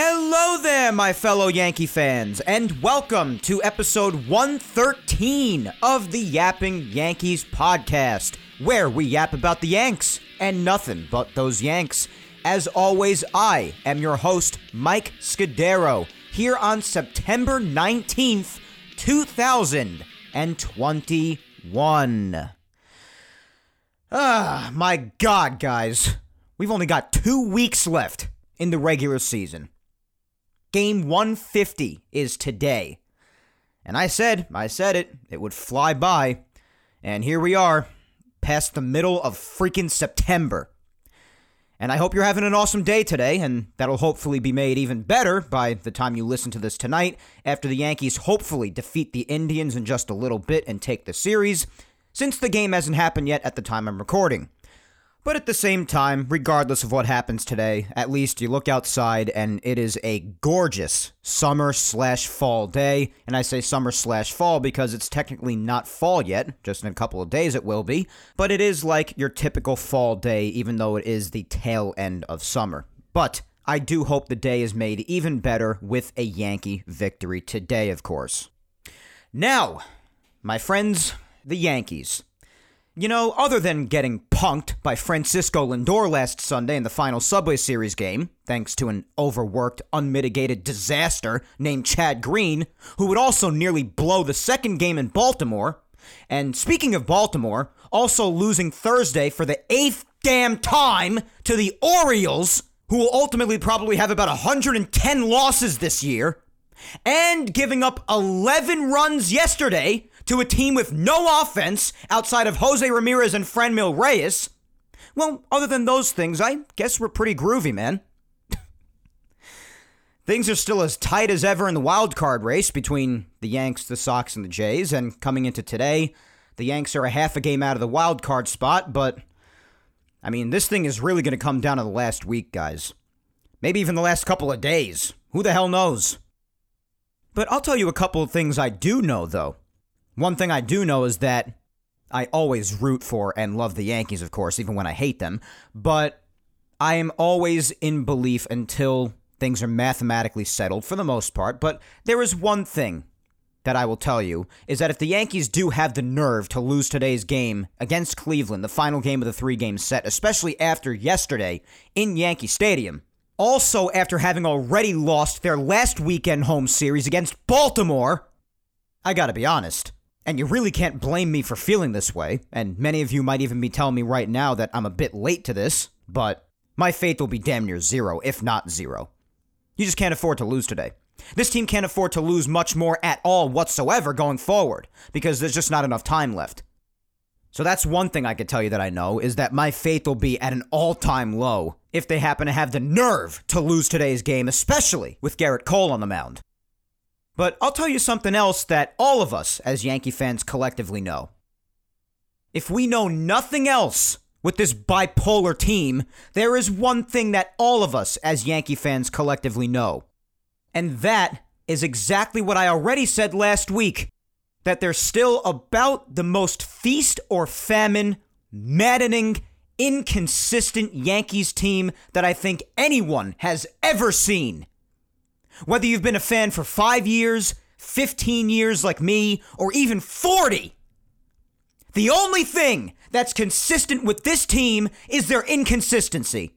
Hello there, my fellow Yankee fans, and welcome to episode 113 of the Yapping Yankees podcast, where we yap about the Yanks and nothing but those Yanks. As always, I am your host, Mike Scudero, here on September 19th, 2021. Ah, my God, guys. We've only got two weeks left in the regular season. Game 150 is today. And I said, I said it, it would fly by. And here we are, past the middle of freaking September. And I hope you're having an awesome day today, and that'll hopefully be made even better by the time you listen to this tonight, after the Yankees hopefully defeat the Indians in just a little bit and take the series, since the game hasn't happened yet at the time I'm recording. But at the same time, regardless of what happens today, at least you look outside and it is a gorgeous summer slash fall day. And I say summer slash fall because it's technically not fall yet, just in a couple of days it will be. But it is like your typical fall day, even though it is the tail end of summer. But I do hope the day is made even better with a Yankee victory today, of course. Now, my friends, the Yankees. You know, other than getting punked by Francisco Lindor last Sunday in the final Subway Series game, thanks to an overworked, unmitigated disaster named Chad Green, who would also nearly blow the second game in Baltimore. And speaking of Baltimore, also losing Thursday for the eighth damn time to the Orioles, who will ultimately probably have about 110 losses this year, and giving up 11 runs yesterday to a team with no offense outside of Jose Ramirez and Franmil Reyes, well, other than those things, I guess we're pretty groovy, man. things are still as tight as ever in the wild card race between the Yanks, the Sox, and the Jays, and coming into today, the Yanks are a half a game out of the wild card spot, but I mean, this thing is really going to come down to the last week, guys. Maybe even the last couple of days. Who the hell knows? But I'll tell you a couple of things I do know, though. One thing I do know is that I always root for and love the Yankees, of course, even when I hate them. But I am always in belief until things are mathematically settled for the most part. But there is one thing that I will tell you is that if the Yankees do have the nerve to lose today's game against Cleveland, the final game of the three game set, especially after yesterday in Yankee Stadium, also after having already lost their last weekend home series against Baltimore, I gotta be honest. And you really can't blame me for feeling this way, and many of you might even be telling me right now that I'm a bit late to this, but my faith will be damn near zero, if not zero. You just can't afford to lose today. This team can't afford to lose much more at all whatsoever going forward, because there's just not enough time left. So that's one thing I could tell you that I know is that my faith will be at an all time low if they happen to have the nerve to lose today's game, especially with Gerrit Cole on the mound. But I'll tell you something else that all of us as Yankee fans collectively know. If we know nothing else with this bipolar team, there is one thing that all of us as Yankee fans collectively know. And that is exactly what I already said last week that they're still about the most feast or famine, maddening, inconsistent Yankees team that I think anyone has ever seen. Whether you've been a fan for five years, 15 years like me, or even 40, the only thing that's consistent with this team is their inconsistency.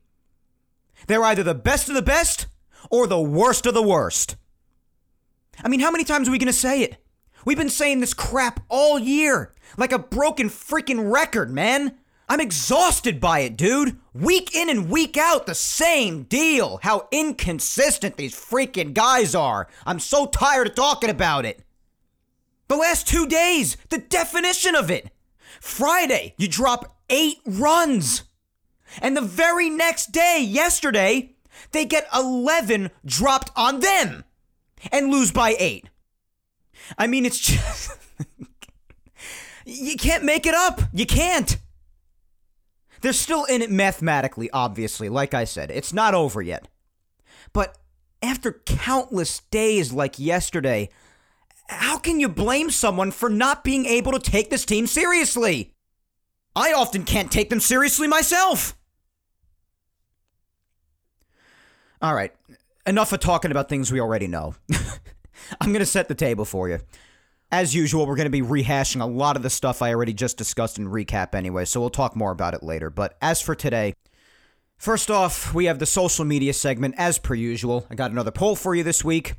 They're either the best of the best or the worst of the worst. I mean, how many times are we going to say it? We've been saying this crap all year, like a broken freaking record, man. I'm exhausted by it, dude. Week in and week out, the same deal. How inconsistent these freaking guys are. I'm so tired of talking about it. The last two days, the definition of it. Friday, you drop eight runs. And the very next day, yesterday, They get 11 dropped on them and lose by 8. I mean, it's just. you can't make it up. You can't. They're still in it mathematically, obviously. Like I said, it's not over yet. But after countless days like yesterday, how can you blame someone for not being able to take this team seriously? I often can't take them seriously myself. All right, enough of talking about things we already know. I'm going to set the table for you. As usual, we're going to be rehashing a lot of the stuff I already just discussed in recap anyway, so we'll talk more about it later. But as for today, first off, we have the social media segment as per usual. I got another poll for you this week.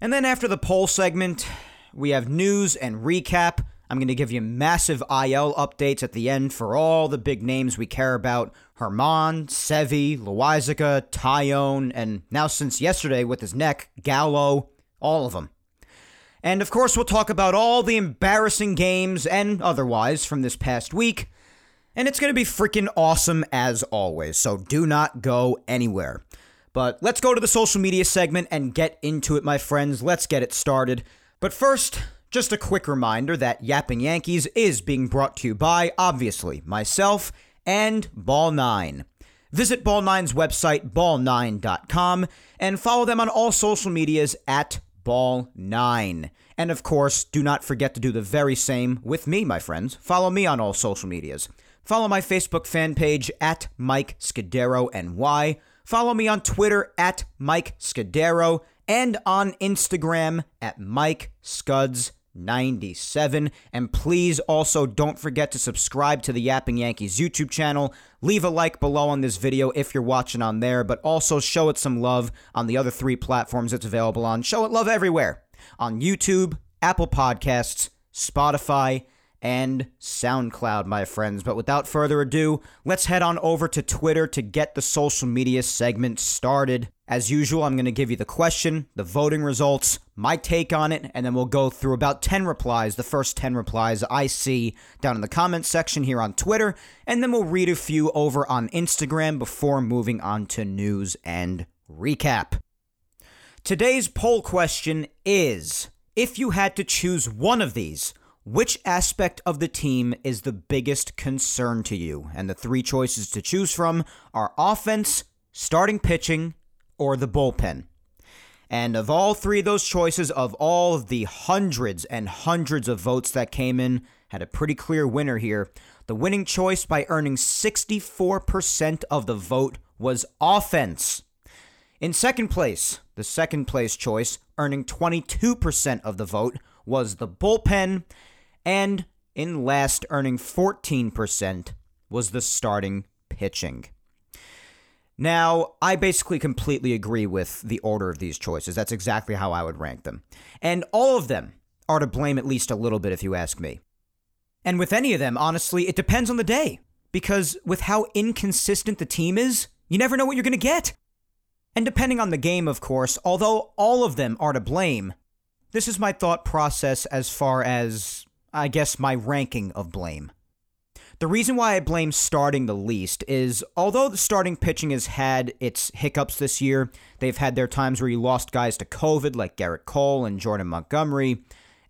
And then after the poll segment, we have news and recap. I'm going to give you massive IL updates at the end for all the big names we care about Germán, Sevi, Loaisiga, Taillon, and now since yesterday with his neck, Gallo, all of them. And of course, we'll talk about all the embarrassing games and otherwise from this past week. And it's going to be freaking awesome as always, so do not go anywhere. But let's go to the social media segment and get into it, my friends. Let's get it started. But first, just a quick reminder that Yapping Yankees is being brought to you by, obviously, myself and Ball9. Visit Ball9's website, ball9.com, and follow them on all social medias at Ball9. And of course, do not forget to do the very same with me, my friends. Follow me on all social medias. Follow my Facebook fan page at Mike Scudero NY. Follow me on Twitter at Mike Scudero and on Instagram at Mike Scuds 97. And please also don't forget to subscribe to the Yapping Yankees YouTube channel. Leave a like below on this video if you're watching on there, but also show it some love on the other three platforms it's available on. Show it love everywhere on YouTube, Apple Podcasts, Spotify, and SoundCloud, my friends. But without further ado, let's head on over to Twitter to get the social media segment started. As usual, I'm going to give you the question, the voting results, my take on it, and then we'll go through about 10 replies, the first 10 replies I see down in the comments section here on Twitter, and then we'll read a few over on Instagram before moving on to news and recap. Today's poll question is if you had to choose one of these, which aspect of the team is the biggest concern to you? And the three choices to choose from are offense, starting pitching, or the bullpen. And of all three of those choices, of all of the hundreds and hundreds of votes that came in, had a pretty clear winner here. The winning choice by earning 64% of the vote was offense. In second place, the second place choice, earning 22% of the vote, was the bullpen. And in last, earning 14%, was the starting pitching. Now, I basically completely agree with the order of these choices. That's exactly how I would rank them. And all of them are to blame at least a little bit, if you ask me. And with any of them, honestly, it depends on the day. Because with how inconsistent the team is, you never know what you're going to get. And depending on the game, of course, although all of them are to blame, this is my thought process as far as I guess, my ranking of blame. The reason why I blame starting the least is although the starting pitching has had its hiccups this year, they've had their times where you lost guys to COVID like Gerrit Cole and Jordan Montgomery,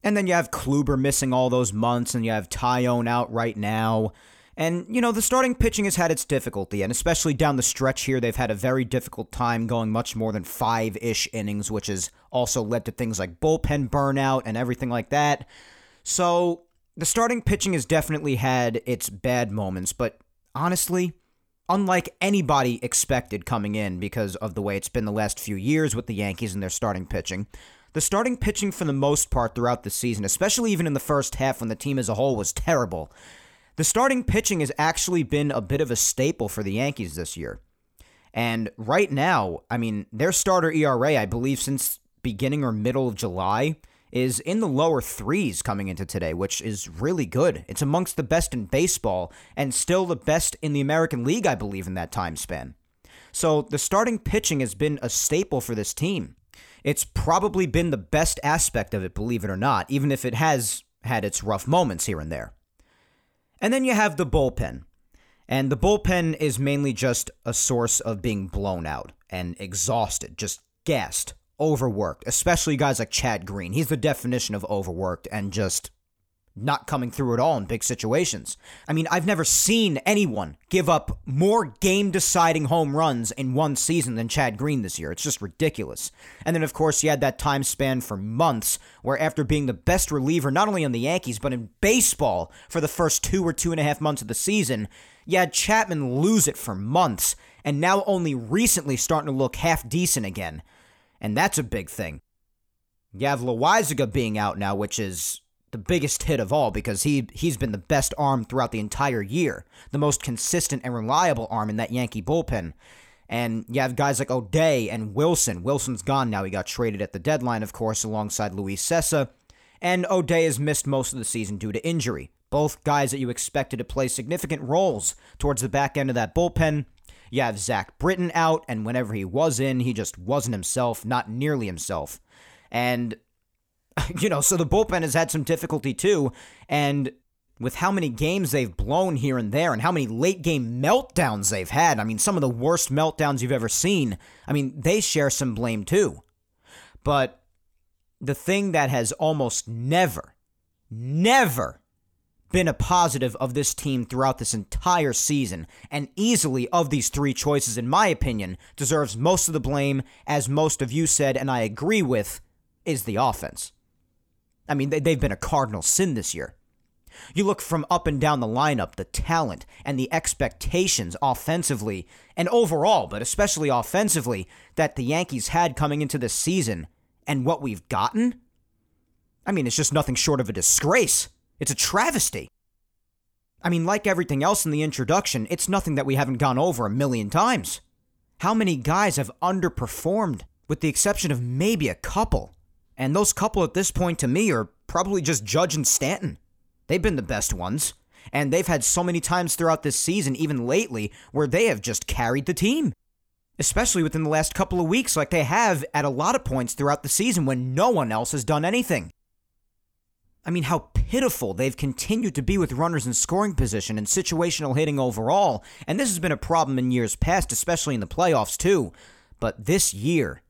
and then you have Kluber missing all those months, and you have Taillon out right now. And, you know, the starting pitching has had its difficulty, and especially down the stretch here, they've had a very difficult time going much more than five ish innings, which has also led to things like bullpen burnout and everything like that. So the starting pitching has definitely had its bad moments, but honestly, unlike anybody expected coming in because of the way it's been the last few years with the Yankees and their starting pitching, the starting pitching for the most part throughout the season, especially even in the first half when the team as a whole was terrible, the starting pitching has actually been a bit of a staple for the Yankees this year. And right now, I mean, their starter ERA, I believe, since beginning or middle of July, is in the lower threes coming into today, which is really good. It's amongst the best in baseball and still the best in the American League, I believe, in that time span. So the starting pitching has been a staple for this team. It's probably been the best aspect of it, believe it or not, even if it has had its rough moments here and there. And then you have the bullpen. And the bullpen is mainly just a source of being blown out. and exhausted, just gassed, overworked, especially guys like Chad Green. He's the definition of overworked and just not coming through at all in big situations. I mean, I've never seen anyone give up more game deciding home runs in one season than Chad Green this year. It's just ridiculous. And then, of course, you had that time span for months where, after being the best reliever not only on the Yankees, but in baseball for the first two or two and a half months of the season, you had Chapman lose it for months and now only recently starting to look half decent again. And that's a big thing. You have Loaisiga being out now, which is the biggest hit of all because he he's been the best arm throughout the entire year, the most consistent and reliable arm in that Yankee bullpen. And you have guys like O'Day and Wilson. Wilson's gone now. He got traded at the deadline, of course, alongside Luis Cessa. And O'Day has missed most of the season due to injury. Both guys that you expected to play significant roles towards the back end of that bullpen. You have Zach Britton out, and whenever he was in, he just wasn't himself, not nearly himself. And you know, so the bullpen has had some difficulty too. And with how many games they've blown here and there and how many late game meltdowns they've had, I mean, some of the worst meltdowns you've ever seen, I mean, they share some blame too. But the thing that has almost never, never been a positive of this team throughout this entire season, and easily of these three choices, in my opinion, deserves most of the blame, as most of you said, and I agree with, is the offense. I mean, they've been a cardinal sin this year. You look from up and down the lineup, the talent and the expectations offensively and overall, but especially offensively, that the Yankees had coming into this season and what we've gotten. I mean, it's just nothing short of a disgrace. It's a travesty. I mean, like everything else in the introduction, it's nothing that we haven't gone over a million times. How many guys have underperformed, with the exception of maybe a couple? And those couple at this point to me are probably just Judge and Stanton. They've been the best ones. And they've had so many times throughout this season, even lately, where they have just carried the team. Especially within the last couple of weeks, like they have at a lot of points throughout the season when no one else has done anything. I mean, how pitiful they've continued to be with runners in scoring position and situational hitting overall. And this has been a problem in years past, especially in the playoffs, too. But this year,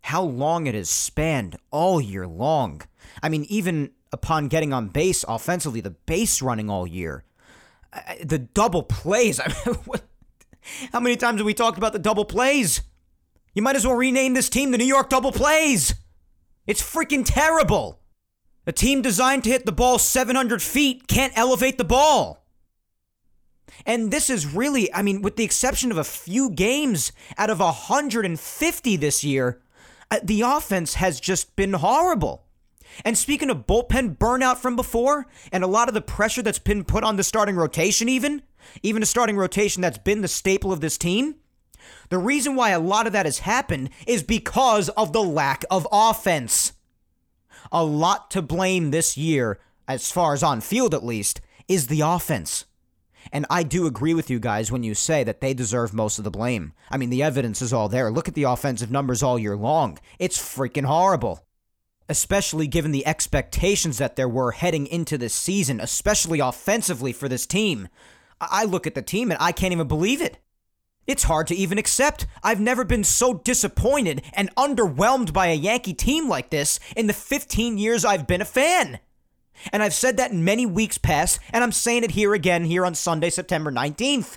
how long it has spanned all year long. I mean, even upon getting on base offensively, the base running all year, the double plays. I mean, how many times have we talked about the double plays? You might as well rename this team the New York Double Plays. It's freaking terrible. A team designed to hit the ball 700 feet can't elevate the ball. And this is really, I mean, with the exception of a few games out of 150 this year, uh, the offense has just been horrible. And speaking of bullpen burnout from before, and a lot of the pressure that's been put on the starting rotation, even, even a starting rotation that's been the staple of this team, the reason why a lot of that has happened is because of the lack of offense. A lot to blame this year, as far as on field at least, is the offense. And I do agree with you guys when you say that they deserve most of the blame. I mean, the evidence is all there. Look at the offensive numbers all year long. It's freaking horrible. Especially given the expectations that there were heading into this season, especially offensively for this team. I look at the team and I can't even believe it. It's hard to even accept. I've never been so disappointed and underwhelmed by a Yankee team like this in the 15 years I've been a fan. And I've said that in many weeks past, and I'm saying it here again here on Sunday, September 19th.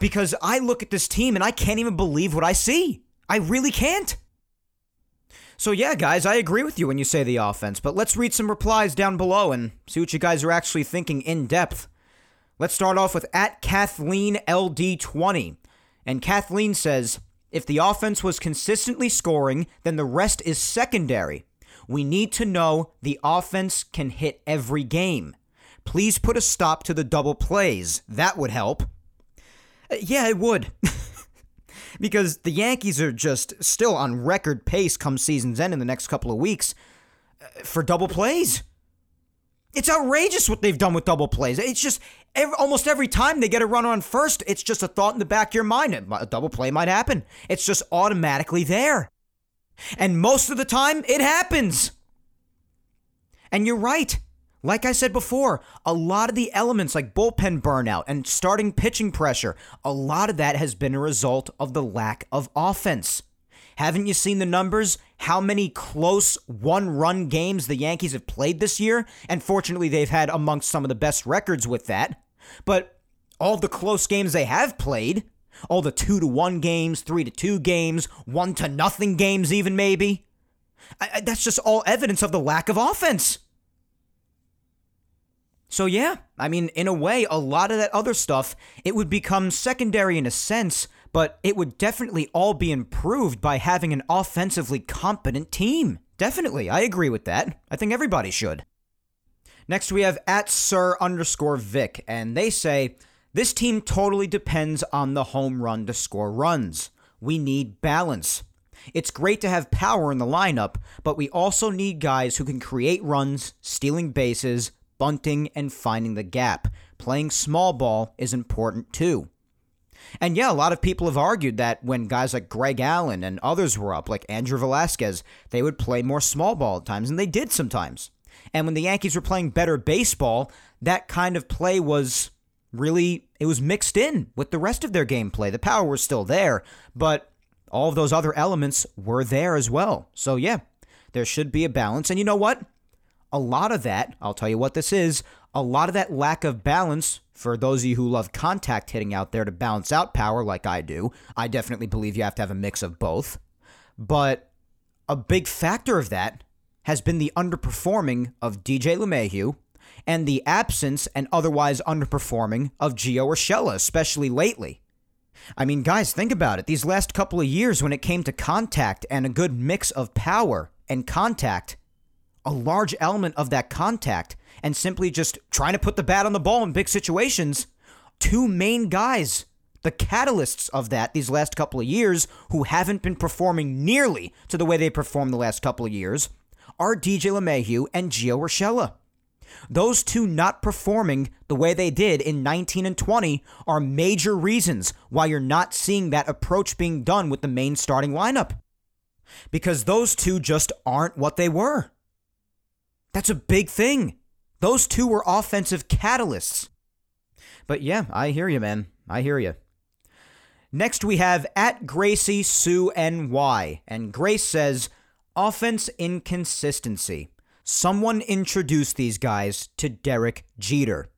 Because I look at this team and I can't even believe what I see. I really can't. So, yeah, guys, I agree with you when you say the offense, but let's read some replies down below and see what you guys are actually thinking in depth. Let's start off with at Kathleen LD20. And Kathleen says, if the offense was consistently scoring, then the rest is secondary. We need to know the offense can hit every game. Please put a stop to the double plays. That would help. Uh, yeah, it would. because the Yankees are just still on record pace come season's end in the next couple of weeks uh, for double plays. It's outrageous what they've done with double plays. It's just every, almost every time they get a run on first, it's just a thought in the back of your mind. A double play might happen. It's just automatically there. And most of the time, it happens. And you're right. Like I said before, a lot of the elements like bullpen burnout and starting pitching pressure, a lot of that has been a result of the lack of offense. Haven't you seen the numbers? How many close one run games the Yankees have played this year? And fortunately, they've had amongst some of the best records with that. But all the close games they have played, all the 2 to 1 games, 3 to 2 games, 1 to nothing games, even maybe, I, I, that's just all evidence of the lack of offense. So, yeah, I mean, in a way, a lot of that other stuff, it would become secondary in a sense but it would definitely all be improved by having an offensively competent team. Definitely, I agree with that. I think everybody should. Next, we have at Sir underscore Vic, and they say this team totally depends on the home run to score runs. We need balance. It's great to have power in the lineup, but we also need guys who can create runs, stealing bases, bunting, and finding the gap. Playing small ball is important too. And yeah, a lot of people have argued that when guys like Greg Allen and others were up, like Andrew Velazquez, they would play more small ball at times, and they did sometimes. And when the Yankees were playing better baseball, that kind of play was really it was mixed in with the rest of their gameplay. The power was still there, but all of those other elements were there as well. So yeah, there should be a balance. And you know what? A lot of that, I'll tell you what this is, a lot of that lack of balance for those of you who love contact hitting out there to balance out power like I do, I definitely believe you have to have a mix of both. But a big factor of that has been the underperforming of DJ LeMahieu and the absence and otherwise underperforming of Gio Urshela, especially lately. I mean, guys, think about it. These last couple of years, when it came to contact and a good mix of power and contact, a large element of that contact and simply just trying to put the bat on the ball in big situations. Two main guys, the catalysts of that these last couple of years, who haven't been performing nearly to the way they performed the last couple of years, are DJ LeMahieu and Gio Urshela. Those two not performing the way they did in 19 and 20 are major reasons why you're not seeing that approach being done with the main starting lineup. Because those two just aren't what they were. That's a big thing. Those two were offensive catalysts. But yeah, I hear you, man. I hear you. Next, we have at Gracie Sue NY. And Grace says, offense inconsistency. Someone introduced these guys to Derek Jeter.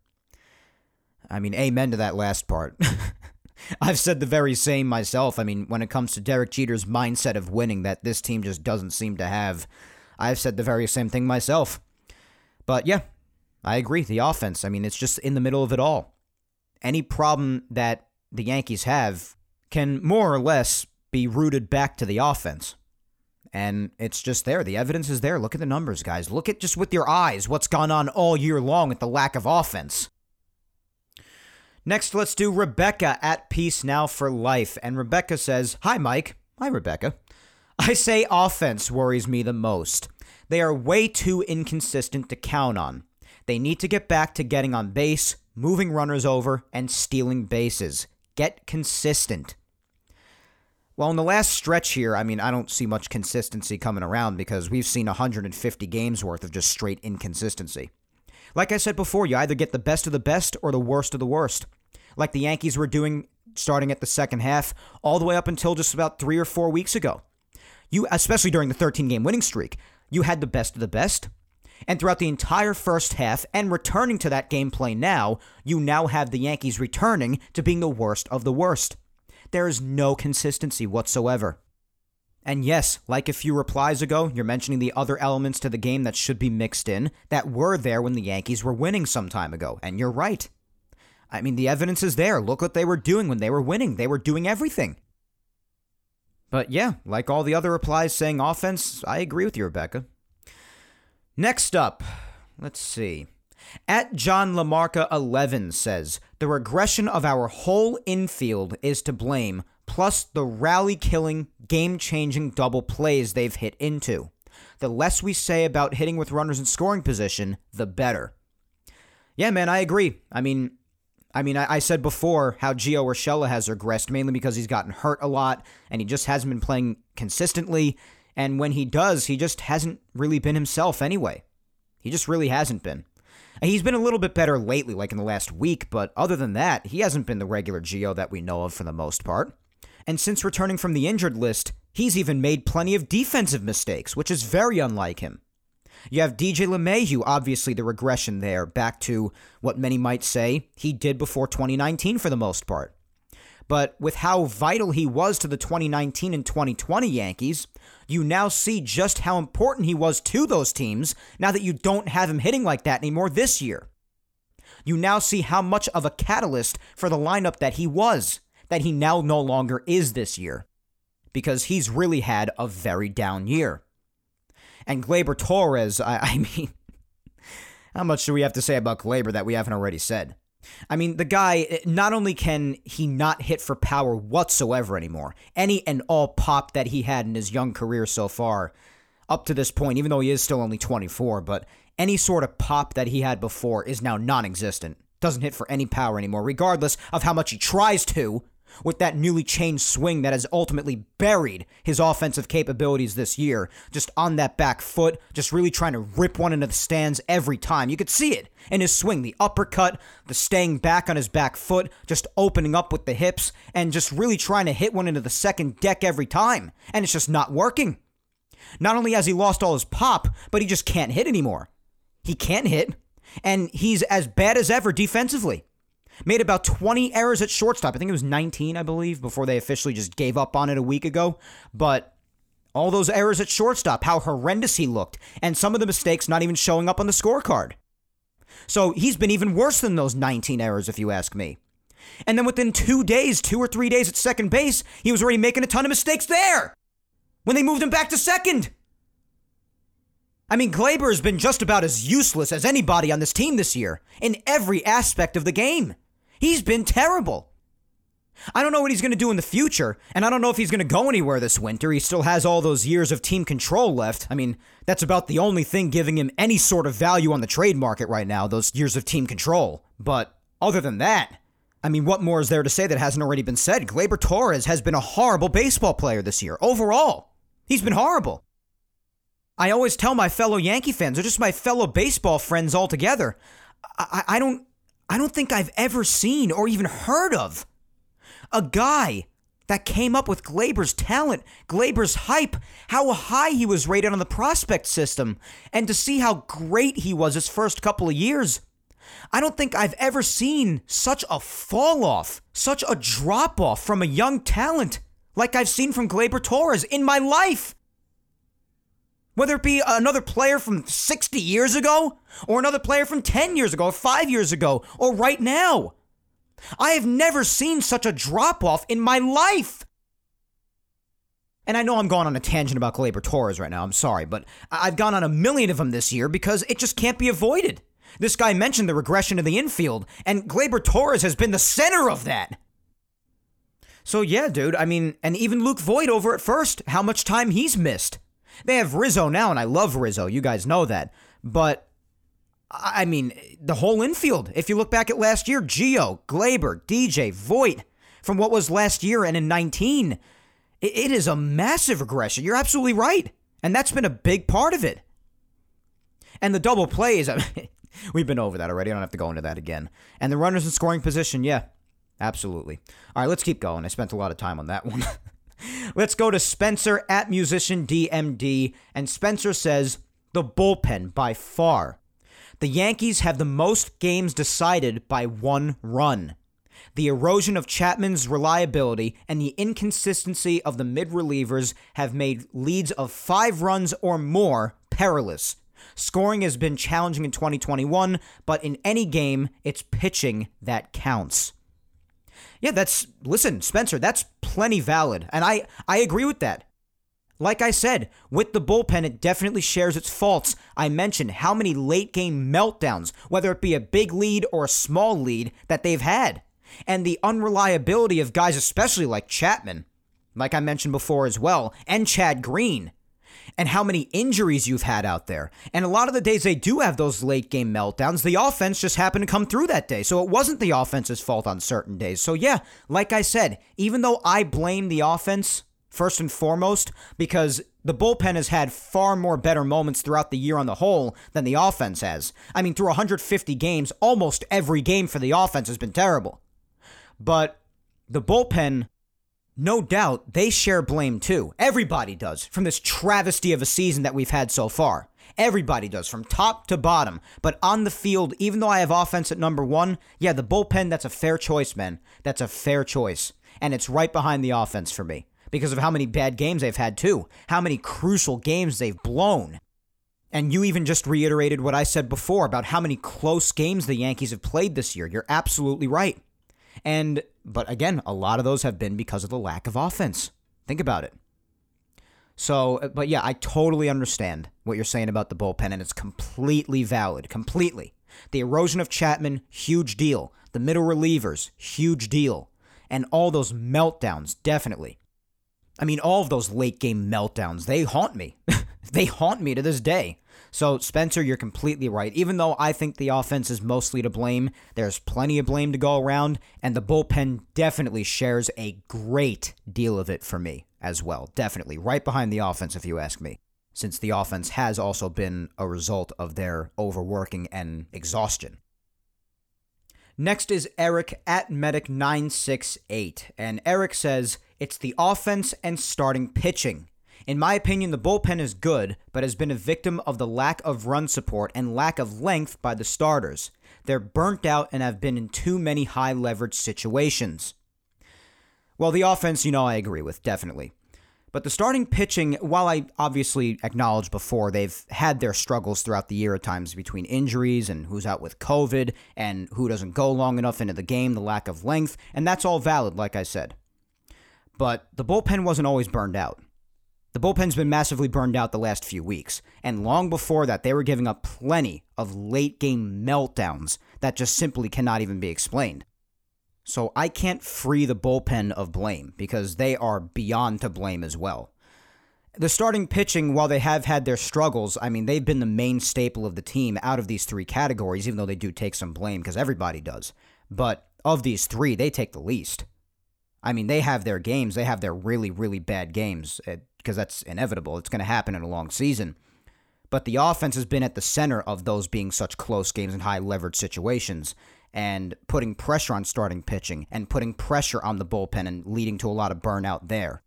I mean, amen to that last part. I've said the very same myself. I mean, when it comes to Derek Jeter's mindset of winning that this team just doesn't seem to have, I've said the very same thing myself. But yeah, I agree. The offense, I mean, it's just in the middle of it all. Any problem that the Yankees have can more or less be rooted back to the offense. And it's just there. The evidence is there. Look at the numbers, guys. Look at just with your eyes what's gone on all year long with the lack of offense. Next, let's do Rebecca at Peace Now for Life. And Rebecca says, Hi, Mike. Hi, Rebecca. I say offense worries me the most. They are way too inconsistent to count on. They need to get back to getting on base, moving runners over, and stealing bases. Get consistent. Well, in the last stretch here, I mean, I don't see much consistency coming around because we've seen 150 games worth of just straight inconsistency. Like I said before, you either get the best of the best or the worst of the worst. Like the Yankees were doing starting at the second half, all the way up until just about three or four weeks ago. You, especially during the 13 game winning streak, you had the best of the best and throughout the entire first half and returning to that gameplay now, you now have the Yankees returning to being the worst of the worst. There is no consistency whatsoever. And yes, like a few replies ago, you're mentioning the other elements to the game that should be mixed in that were there when the Yankees were winning some time ago. And you're right. I mean, the evidence is there. Look what they were doing when they were winning. They were doing everything. But yeah, like all the other replies saying offense, I agree with you, Rebecca. Next up, let's see. At John Lamarca 11 says, The regression of our whole infield is to blame, plus the rally killing, game changing double plays they've hit into. The less we say about hitting with runners in scoring position, the better. Yeah, man, I agree. I mean, I mean, I, I said before how Gio Urshela has regressed mainly because he's gotten hurt a lot and he just hasn't been playing consistently. And when he does, he just hasn't really been himself anyway. He just really hasn't been. He's been a little bit better lately, like in the last week, but other than that, he hasn't been the regular Gio that we know of for the most part. And since returning from the injured list, he's even made plenty of defensive mistakes, which is very unlike him. You have DJ LeMahieu, obviously the regression there, back to what many might say he did before 2019 for the most part. But with how vital he was to the 2019 and 2020 Yankees, you now see just how important he was to those teams now that you don't have him hitting like that anymore this year. You now see how much of a catalyst for the lineup that he was, that he now no longer is this year. Because he's really had a very down year. And Gleyber Torres, I, I mean, how much do we have to say about Gleyber that we haven't already said? I mean, the guy, eh, not only can he not hit for power whatsoever anymore, any and all pop that he had in his young career so far, up to this point, even though he is still only 24, but any sort of pop that he had before is now non existent. Doesn't hit for any power anymore, regardless of how much he tries to with that newly changed swing that has ultimately buried his offensive capabilities this year. Just on that back foot, just really trying to rip one into the stands every time. You could see it in his swing the uppercut, the staying back on his back foot, just opening up with the hips, and just really trying to hit one into the second deck every time. And it's just not working. Not only has he lost all his pop, but he just can't hit anymore. He can't hit, and he's as bad as ever defensively. Made about 20 errors at shortstop. I think it was 19, I believe, before they officially just gave up on it a week ago. But all those errors at shortstop, how horrendous he looked, and some of the mistakes not even showing up on the scorecard. So he's been even worse than those 19 errors, if you ask me. And then within two days, two or three days at second base, he was already making a ton of mistakes there when they moved him back to second. I mean, Gleyber has been just about as useless as anybody on this team this year in every aspect of the game. He's been terrible. I don't know what he's going to do in the future, and I don't know if he's going to go anywhere this winter. He still has all those years of team control left. I mean, that's about the only thing giving him any sort of value on the trade market right now, those years of team control. But other than that, I mean, what more is there to say that hasn't already been said? Gleyber Torres has been a horrible baseball player this year, overall. He's been horrible. I always tell my fellow Yankee fans, or just my fellow baseball friends altogether, I, I don't I don't think I've ever seen or even heard of a guy that came up with Gleyber's talent, Gleyber's hype, how high he was rated on the prospect system, and to see how great he was his first couple of years. I don't think I've ever seen such a fall off, such a drop off from a young talent like I've seen from Gleyber Torres in my life. Whether it be another player from 60 years ago, or another player from 10 years ago, or 5 years ago, or right now. I have never seen such a drop off in my life. And I know I'm going on a tangent about Gleyber Torres right now, I'm sorry, but I've gone on a million of them this year because it just can't be avoided. This guy mentioned the regression of the infield, and Gleyber Torres has been the center of that. So, yeah, dude, I mean, and even Luke Voit over at first, how much time he's missed. They have Rizzo now, and I love Rizzo. You guys know that. But I mean, the whole infield. If you look back at last year, Gio, Gleyber, DJ, Voit, from what was last year and in 19, it is a massive regression. You're absolutely right. And that's been a big part of it. And the double plays, I mean, we've been over that already. I don't have to go into that again. And the runners in scoring position, yeah, absolutely. All right, let's keep going. I spent a lot of time on that one. Let's go to Spencer at Musician DMD. And Spencer says, the bullpen by far. The Yankees have the most games decided by one run. The erosion of Chapman's reliability and the inconsistency of the mid relievers have made leads of five runs or more perilous. Scoring has been challenging in 2021, but in any game, it's pitching that counts. Yeah, that's listen, Spencer, that's plenty valid. And I I agree with that. Like I said, with the bullpen, it definitely shares its faults. I mentioned how many late game meltdowns, whether it be a big lead or a small lead, that they've had. And the unreliability of guys, especially like Chapman, like I mentioned before as well, and Chad Green and how many injuries you've had out there. And a lot of the days they do have those late game meltdowns, the offense just happened to come through that day. So it wasn't the offense's fault on certain days. So yeah, like I said, even though I blame the offense first and foremost, because the bullpen has had far more better moments throughout the year on the whole than the offense has. I mean, through 150 games, almost every game for the offense has been terrible. But the bullpen, no doubt, they share blame too. Everybody does from this travesty of a season that we've had so far. Everybody does from top to bottom. But on the field, even though I have offense at number one, yeah, the bullpen, that's a fair choice, man. That's a fair choice. And it's right behind the offense for me because of how many bad games they've had, too. How many crucial games they've blown. And you even just reiterated what I said before about how many close games the Yankees have played this year. You're absolutely right. And, but again, a lot of those have been because of the lack of offense. Think about it. So, uh, but yeah, I totally understand what you're saying about the bullpen, and it's completely valid. Completely. The erosion of Chapman, huge deal. The middle relievers, huge deal. And all those meltdowns, definitely. I mean, all of those late game meltdowns, they haunt me. they haunt me to this day. So, Spencer, you're completely right. Even though I think the offense is mostly to blame, there's plenty of blame to go around, and the bullpen definitely shares a great deal of it for me as well. Definitely. Right behind the offense, if you ask me, since the offense has also been a result of their overworking and exhaustion. Next is Eric at Medic968, and Eric says, It's the offense and starting pitching. In my opinion, the bullpen is good, but has been a victim of the lack of run support and lack of length by the starters. They're burnt out and have been in too many high leverage situations. Well, the offense, you know, I agree with, definitely. But the starting pitching, while I obviously acknowledged before, they've had their struggles throughout the year at times between injuries and who's out with COVID and who doesn't go long enough into the game, the lack of length, and that's all valid, like I said. But the bullpen wasn't always burned out. The bullpen's been massively burned out the last few weeks, and long before that, they were giving up plenty of late game meltdowns that just simply cannot even be explained. So I can't free the bullpen of blame because they are beyond to blame as well. The starting pitching, while they have had their struggles, I mean, they've been the main staple of the team out of these three categories, even though they do take some blame because everybody does. But of these three, they take the least. I mean, they have their games, they have their really, really bad games eh, because that's inevitable. It's going to happen in a long season. But the offense has been at the center of those being such close games and high leverage situations and putting pressure on starting pitching and putting pressure on the bullpen and leading to a lot of burnout there.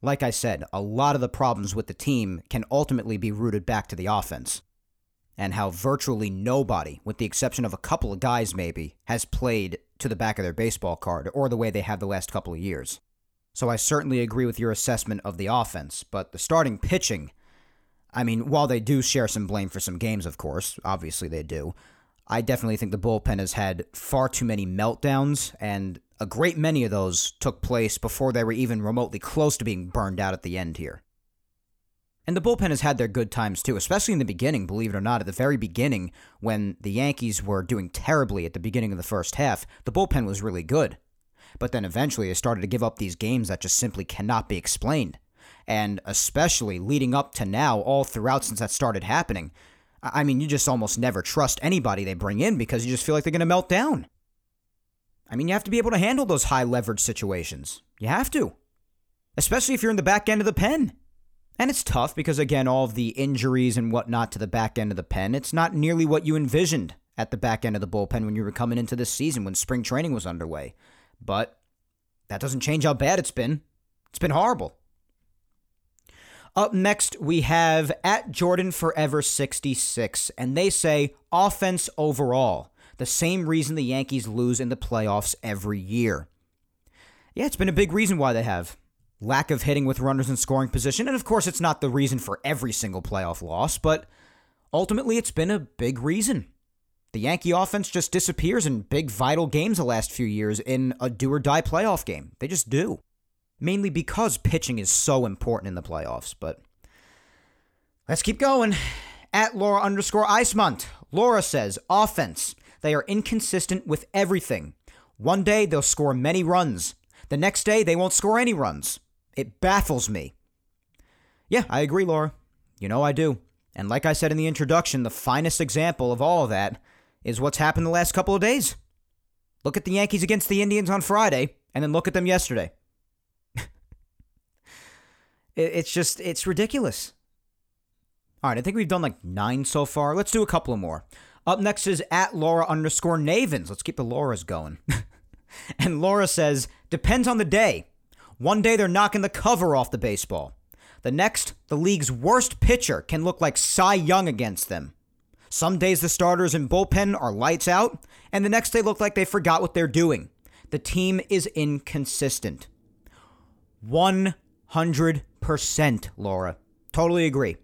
Like I said, a lot of the problems with the team can ultimately be rooted back to the offense. And how virtually nobody, with the exception of a couple of guys maybe, has played to the back of their baseball card or the way they have the last couple of years. So I certainly agree with your assessment of the offense, but the starting pitching, I mean, while they do share some blame for some games, of course, obviously they do, I definitely think the bullpen has had far too many meltdowns, and a great many of those took place before they were even remotely close to being burned out at the end here. And the bullpen has had their good times too, especially in the beginning, believe it or not. At the very beginning, when the Yankees were doing terribly at the beginning of the first half, the bullpen was really good. But then eventually they started to give up these games that just simply cannot be explained. And especially leading up to now, all throughout since that started happening, I mean, you just almost never trust anybody they bring in because you just feel like they're going to melt down. I mean, you have to be able to handle those high leverage situations. You have to, especially if you're in the back end of the pen. And it's tough because, again, all of the injuries and whatnot to the back end of the pen, it's not nearly what you envisioned at the back end of the bullpen when you were coming into this season when spring training was underway. But that doesn't change how bad it's been. It's been horrible. Up next, we have at Jordan Forever 66, and they say offense overall, the same reason the Yankees lose in the playoffs every year. Yeah, it's been a big reason why they have. Lack of hitting with runners in scoring position, and of course, it's not the reason for every single playoff loss, but ultimately, it's been a big reason. The Yankee offense just disappears in big, vital games the last few years in a do or die playoff game. They just do mainly because pitching is so important in the playoffs. But let's keep going. At Laura underscore Icemont, Laura says, offense. They are inconsistent with everything. One day they'll score many runs. The next day they won't score any runs. It baffles me. Yeah, I agree, Laura. You know I do. And like I said in the introduction, the finest example of all of that is what's happened the last couple of days. Look at the Yankees against the Indians on Friday, and then look at them yesterday. It's just, it's ridiculous. All right, I think we've done like nine so far. Let's do a couple of more. Up next is at Laura underscore Navens. Let's keep the Lauras going. and Laura says, depends on the day. One day they're knocking the cover off the baseball. The next, the league's worst pitcher can look like Cy Young against them. Some days the starters and bullpen are lights out, and the next they look like they forgot what they're doing. The team is inconsistent. 100%, Laura. Totally agree.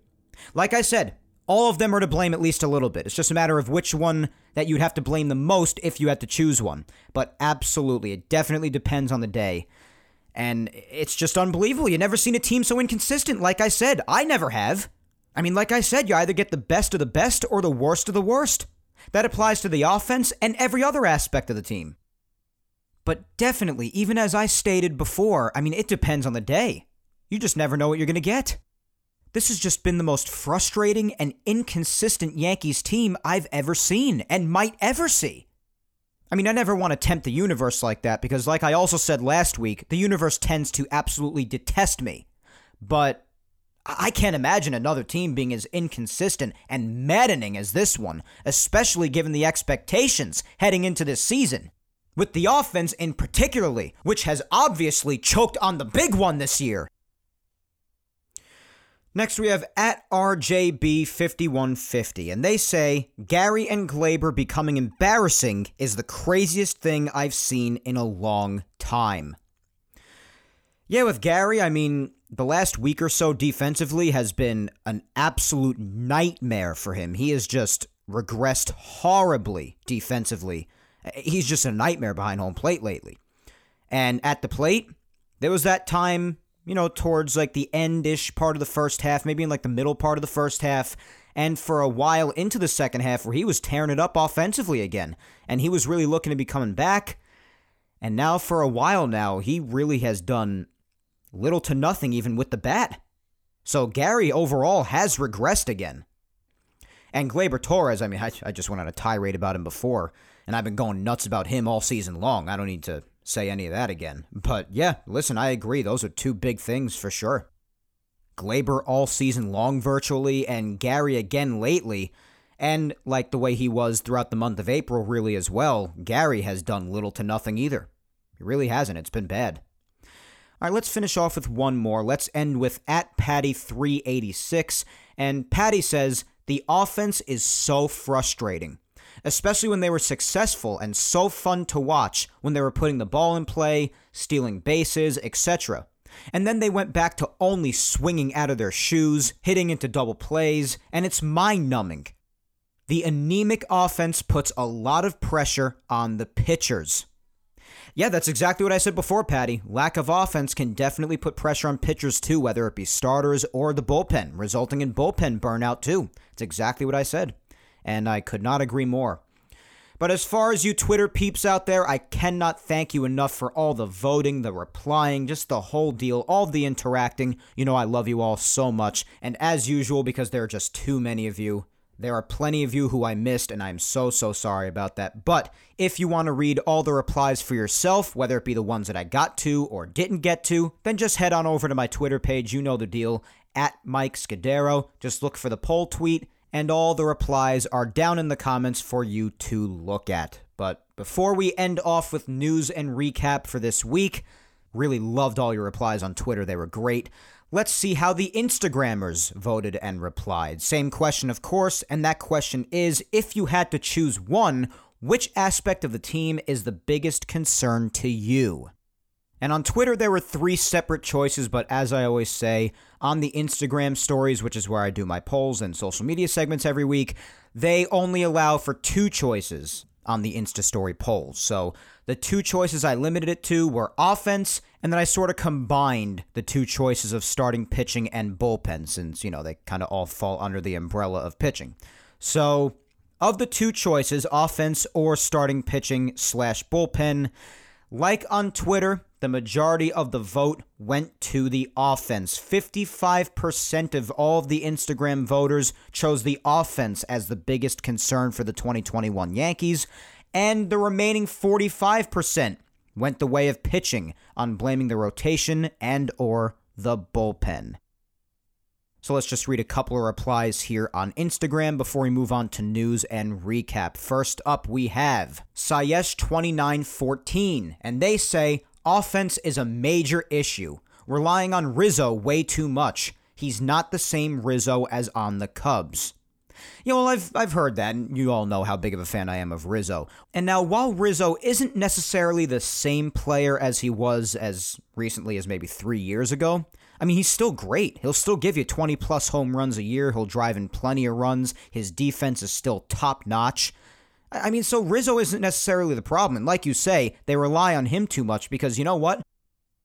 Like I said, all of them are to blame at least a little bit. It's just a matter of which one that you'd have to blame the most if you had to choose one. But absolutely, it definitely depends on the day. And it's just unbelievable. You never seen a team so inconsistent. Like I said, I never have. I mean, like I said, you either get the best of the best or the worst of the worst. That applies to the offense and every other aspect of the team. But definitely, even as I stated before, I mean, it depends on the day. You just never know what you're going to get. This has just been the most frustrating and inconsistent Yankees team I've ever seen and might ever see. I mean, I never want to tempt the universe like that because, like I also said last week, the universe tends to absolutely detest me. But I can't imagine another team being as inconsistent and maddening as this one, especially given the expectations heading into this season with the offense in particularly, which has obviously choked on the big one this year. Next, we have at RJB5150, and they say Gary and Gleyber becoming embarrassing is the craziest thing I've seen in a long time. Yeah, with Gary, I mean, the last week or so defensively has been an absolute nightmare for him. He has just regressed horribly defensively he's just a nightmare behind home plate lately. And at the plate, there was that time, you know, towards like the end ish part of the first half, maybe in like the middle part of the first half, and for a while into the second half where he was tearing it up offensively again. And he was really looking to be coming back. And now, for a while now, he really has done little to nothing even with the bat. So Gary overall has regressed again. And Gleyber Torres, I mean, I, I just went on a tirade about him before and I've been going nuts about him all season long. I don't need to say any of that again. But yeah, listen, I agree. Those are two big things for sure. Gleyber all season long virtually, and Gary again lately. And like the way he was throughout the month of April, really as well, Gary has done little to nothing either. He really hasn't. It's been bad. All right, let's finish off with one more. Let's end with at Patty386. And Patty says, The offense is so frustrating especially when they were successful and so fun to watch when they were putting the ball in play, stealing bases, etc. And then they went back to only swinging out of their shoes, hitting into double plays, and it's mind numbing. The anemic offense puts a lot of pressure on the pitchers. Yeah, that's exactly what I said before, Patty. Lack of offense can definitely put pressure on pitchers too, whether it be starters or the bullpen, resulting in bullpen burnout too. It's exactly what I said and I could not agree more. But as far as you Twitter peeps out there, I cannot thank you enough for all the voting, the replying, just the whole deal, all the interacting. You know, I love you all so much. And as usual, because there are just too many of you, there are plenty of you who I missed, and I'm so, so sorry about that. But if you want to read all the replies for yourself, whether it be the ones that I got to or didn't get to, then just head on over to my Twitter page. You know the deal at Mike Scudero. Just look for the poll tweet and all the replies are down in the comments for you to look at. But before we end off with news and recap for this week, really loved all your replies on Twitter. They were great. Let's see how the Instagrammers voted and replied. Same question, of course, and that question is if you had to choose one, which aspect of the team is the biggest concern to you? And on Twitter, there were three separate choices, but as I always say, on the Instagram stories, which is where I do my polls and social media segments every week, they only allow for two choices on the Insta story polls. So the two choices I limited it to were offense, and then I sort of combined the two choices of starting pitching and bullpen, since, you know, they kind of all fall under the umbrella of pitching. So of the two choices, offense or starting pitching slash bullpen, like on Twitter, the majority of the vote went to the offense. 55% of all of the Instagram voters chose the offense as the biggest concern for the 2021 Yankees, and the remaining 45% went the way of pitching on blaming the rotation and or the bullpen. So let's just read a couple of replies here on Instagram before we move on to news and recap. First up, we have Sayesh2914, and they say offense is a major issue, relying on Rizzo way too much. He's not the same Rizzo as on the Cubs. Yeah, well, I've, I've heard that, and you all know how big of a fan I am of Rizzo. And now, while Rizzo isn't necessarily the same player as he was as recently as maybe three years ago, I mean, he's still great. He'll still give you 20 plus home runs a year. He'll drive in plenty of runs. His defense is still top notch. I mean, so Rizzo isn't necessarily the problem. And like you say, they rely on him too much because you know what?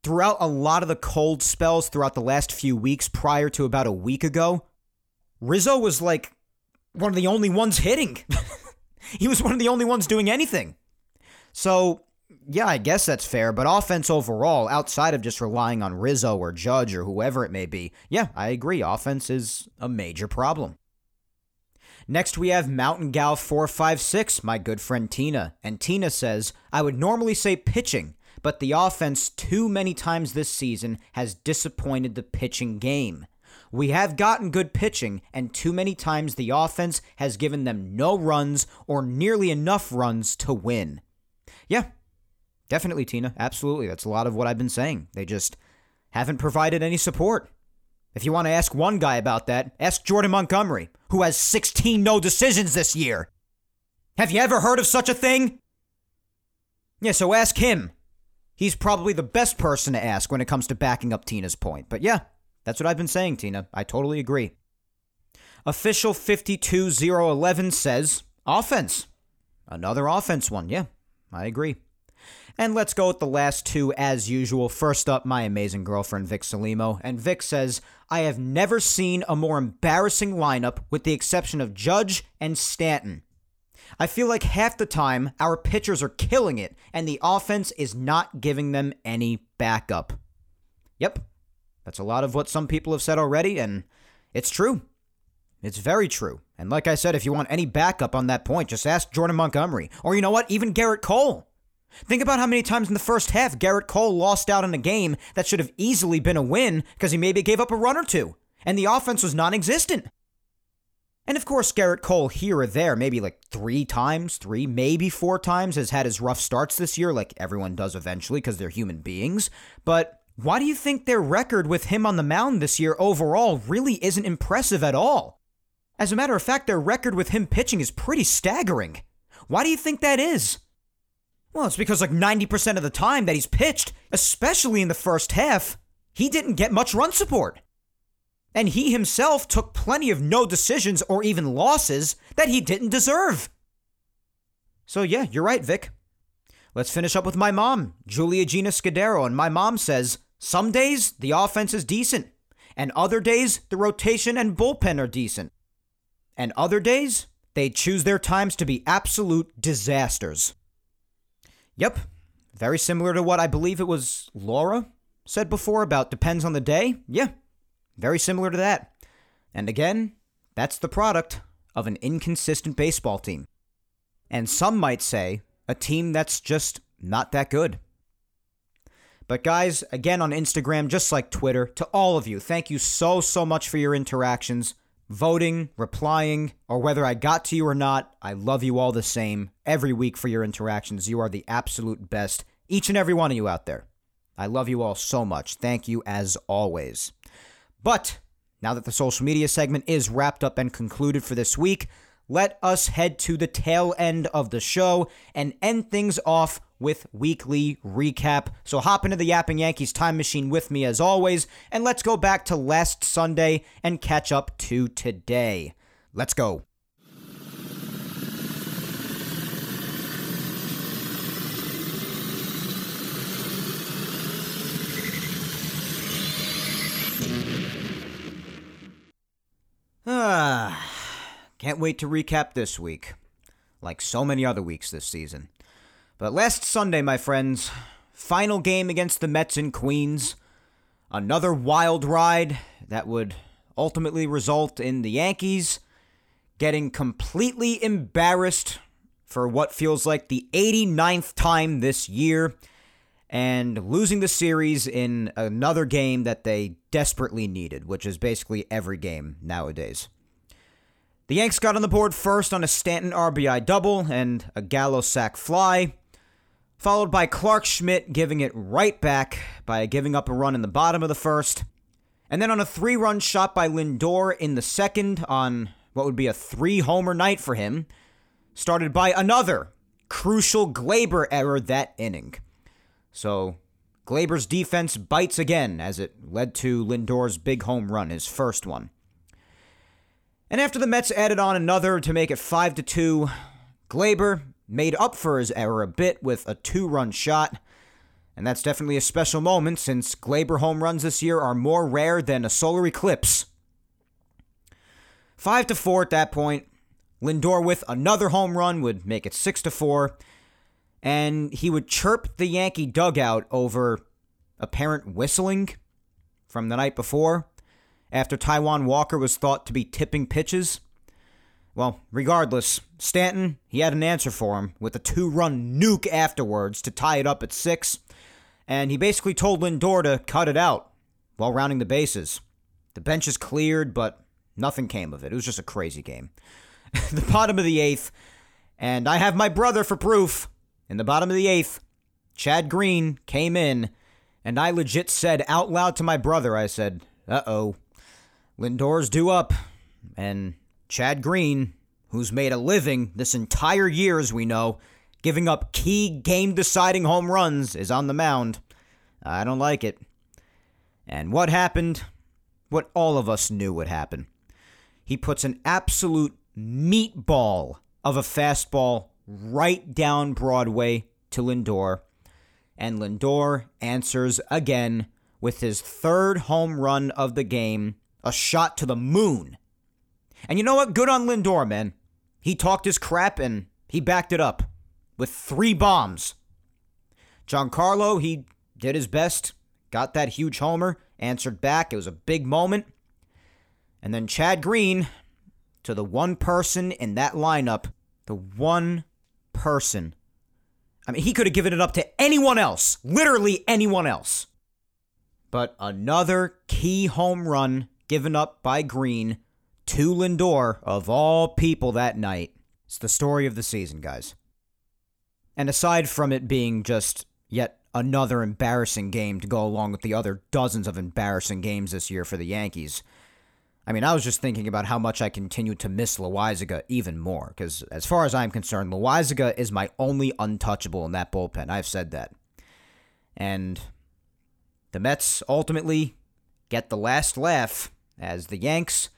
Throughout a lot of the cold spells throughout the last few weeks prior to about a week ago, Rizzo was like one of the only ones hitting. he was one of the only ones doing anything. So yeah, I guess that's fair, but offense overall, outside of just relying on Rizzo or Judge or whoever it may be, yeah, I agree. Offense is a major problem. Next, we have Mountain Gal 456, my good friend Tina. And Tina says, I would normally say pitching, but the offense too many times this season has disappointed the pitching game. We have gotten good pitching, and too many times the offense has given them no runs or nearly enough runs to win. Yeah, Definitely, Tina. Absolutely. That's a lot of what I've been saying. They just haven't provided any support. If you want to ask one guy about that, ask Jordan Montgomery, who has 16 no decisions this year. Have you ever heard of such a thing? Yeah, so ask him. He's probably the best person to ask when it comes to backing up Tina's point. But yeah, that's what I've been saying, Tina. I totally agree. Official 52011 says offense. Another offense one. Yeah, I agree. And let's go with the last two as usual. First up, my amazing girlfriend, Vic Salimo. And Vic says, I have never seen a more embarrassing lineup with the exception of Judge and Stanton. I feel like half the time our pitchers are killing it and the offense is not giving them any backup. Yep, that's a lot of what some people have said already, and it's true. It's very true. And like I said, if you want any backup on that point, just ask Jordan Montgomery. Or you know what? Even Gerrit Cole. Think about how many times in the first half Gerrit Cole lost out in a game that should have easily been a win because he maybe gave up a run or two, and the offense was non existent. And of course, Gerrit Cole here or there, maybe like three times, three, maybe four times, has had his rough starts this year, like everyone does eventually because they're human beings. But why do you think their record with him on the mound this year overall really isn't impressive at all? As a matter of fact, their record with him pitching is pretty staggering. Why do you think that is? Well, it's because like 90% of the time that he's pitched, especially in the first half, he didn't get much run support. And he himself took plenty of no decisions or even losses that he didn't deserve. So, yeah, you're right, Vic. Let's finish up with my mom, Julia Gina Scudero. And my mom says some days the offense is decent, and other days the rotation and bullpen are decent. And other days they choose their times to be absolute disasters. Yep. Very similar to what I believe it was Laura said before about depends on the day. Yeah. Very similar to that. And again, that's the product of an inconsistent baseball team. And some might say a team that's just not that good. But guys, again on Instagram, just like Twitter, to all of you, thank you so, so much for your interactions voting, replying, or whether I got to you or not, I love you all the same every week for your interactions. You are the absolute best, each and every one of you out there. I love you all so much. Thank you as always. But now that the social media segment is wrapped up and concluded for this week, let us head to the tail end of the show and end things off with weekly recap. So hop into the Yapping Yankees time machine with me as always, and let's go back to last Sunday and catch up to today. Let's go. Ah, can't wait to recap this week, like so many other weeks this season. But last Sunday, my friends, final game against the Mets in Queens. Another wild ride that would ultimately result in the Yankees getting completely embarrassed for what feels like the 89th time this year. and losing the series in another game that they desperately needed, which is basically every game nowadays. The Yanks got on the board first on a Stanton RBI double and a Gallo sac fly, followed by Clarke Schmidt giving it right back by giving up a run in the bottom of the first, and then on a three run shot by Lindor in the second on what would be a three homer night for him, started by another crucial Gleyber error that inning. So Gleyber's defense bites again as it led to Lindor's big home run, his first one. And after the Mets added on another to make it 5 to 2, Gleyber made up for his error a bit with a two-run shot. And that's definitely a special moment since Gleyber home runs this year are more rare than a solar eclipse. 5 to 4 at that point. Lindor with another home run would make it 6 to 4 and he would chirp the Yankee dugout over apparent whistling from the night before after Taijuan Walker was thought to be tipping pitches. Well, regardless, Stanton, he had an answer for him with a two run nuke afterwards to tie it up at six, and he basically told Lindor to cut it out while rounding the bases. The bench is cleared, but nothing came of it. It was just a crazy game. the bottom of the eighth, and I have my brother for proof. In the bottom of the eighth, Chad Green came in, and I legit said out loud to my brother, I said, uh oh, Lindor's due up. And Chad Green, who's made a living this entire year, as we know, giving up key game deciding home runs, is on the mound. I don't like it. And what happened? What all of us knew would happen. He puts an absolute meatball of a fastball right down Broadway to Lindor. And Lindor answers again with his third home run of the game, a shot to the moon. And you know what? Good on Lindor, man. He talked his crap and he backed it up with three bombs. Giancarlo, he did his best, got that huge homer, answered back. It was a big moment. And then Chad Green, to the one person in that lineup, the one person. I mean, he could have given it up to anyone else, literally anyone else. But another key home run given up by Green to Lindor, of all people that night. It's the story of the season, guys. And aside from it being just yet another embarrassing game to go along with the other dozens of embarrassing games this year for the Yankees, I mean, I was just thinking about how much I continue to miss Loaisiga even more, because as far as I'm concerned, Loaisiga is my only untouchable in that bullpen. I've said that. And the Mets ultimately get the last laugh as the Yanks,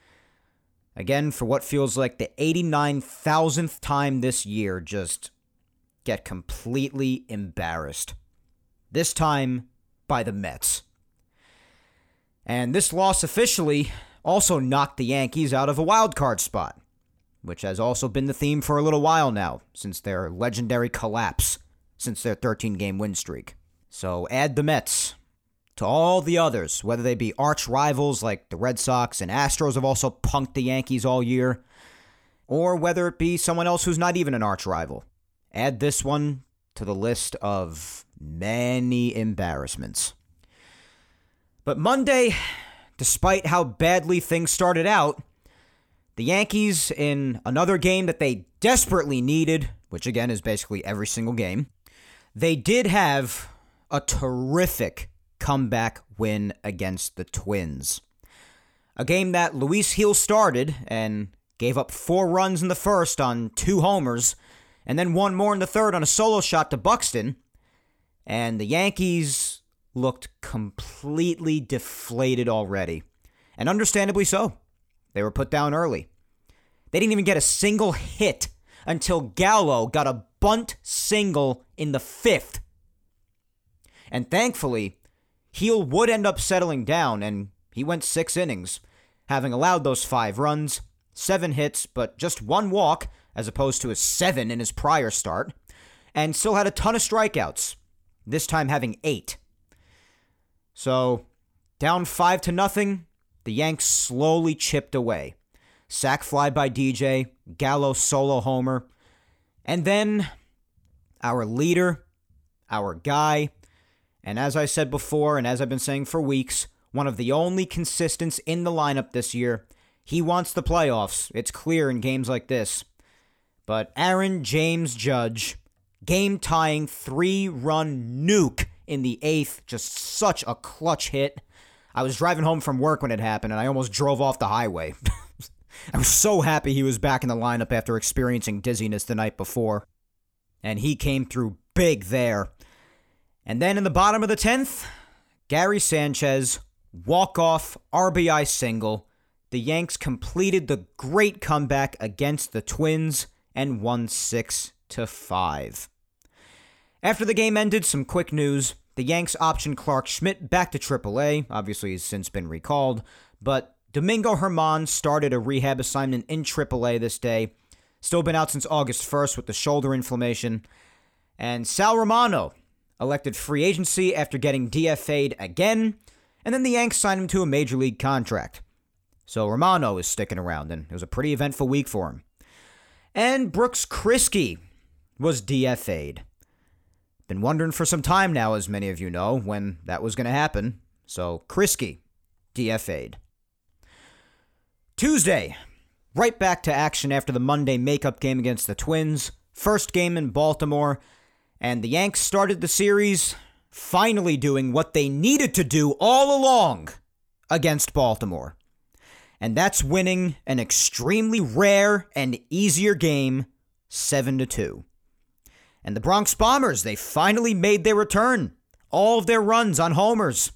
again, for what feels like the 89,000th time this year, just get completely embarrassed. This time by the Mets. And this loss officially also knocked the Yankees out of a wild card spot, which has also been the theme for a little while now since their legendary collapse since their 13 game win streak. So add the Mets to all the others, whether they be arch rivals like the Red Sox and Astros have also punked the Yankees all year, or whether it be someone else who's not even an arch rival. Add this one to the list of many embarrassments. But Monday despite how badly things started out, the Yankees, in another game that they desperately needed, which again is basically every single game, they did have a terrific comeback win against the Twins. A game that Luis Gil started and gave up four runs in the first on two homers, and then one more in the third on a solo shot to Buxton. And the Yankees looked completely deflated already. And understandably so. They were put down early. They didn't even get a single hit until Gallo got a bunt single in the fifth. And thankfully, Gil would end up settling down, and he went six innings, having allowed those five runs, seven hits, but just one walk, as opposed to a seven in his prior start, and still had a ton of strikeouts, this time having eight. So, down 5 to nothing, the Yanks slowly chipped away. Sac fly by DJ, Gallo solo homer, and then our leader, our guy, And as I said before, and as I've been saying for weeks, one of the only consistents in the lineup this year. He wants the playoffs. It's clear in games like this. But Aaron James Judge, game tying three run nuke in the eighth, just such a clutch hit. I was driving home from work when it happened, and I almost drove off the highway. I was so happy he was back in the lineup after experiencing dizziness the night before. And he came through big there. And then in the bottom of the 10th, Gary Sanchez, walk off RBI single. The Yanks completed the great comeback against the Twins and won 6 to 5. After the game ended, some quick news. The Yanks optioned Clarke Schmidt back to AAA. Obviously, he's since been recalled. But Domingo Germán started a rehab assignment in AAA this day. Still been out since August 1st with the shoulder inflammation. And Sal Romano elected free agency after getting DFA'd again. And then the Yanks signed him to a major league contract. So Romano is sticking around, and it was a pretty eventful week for him. And Brooks Kriske was DFA'd. Been wondering for some time now, as many of you know, when that was going to happen. So, Kriske, DFA'd. Tuesday, right back to action after the Monday makeup game against the Twins. First game in Baltimore, and the Yanks started the series finally doing what they needed to do all along against Baltimore. And that's winning an extremely rare and easier game 7 to 2. And the Bronx Bombers, they finally made their return. All of their runs on homers.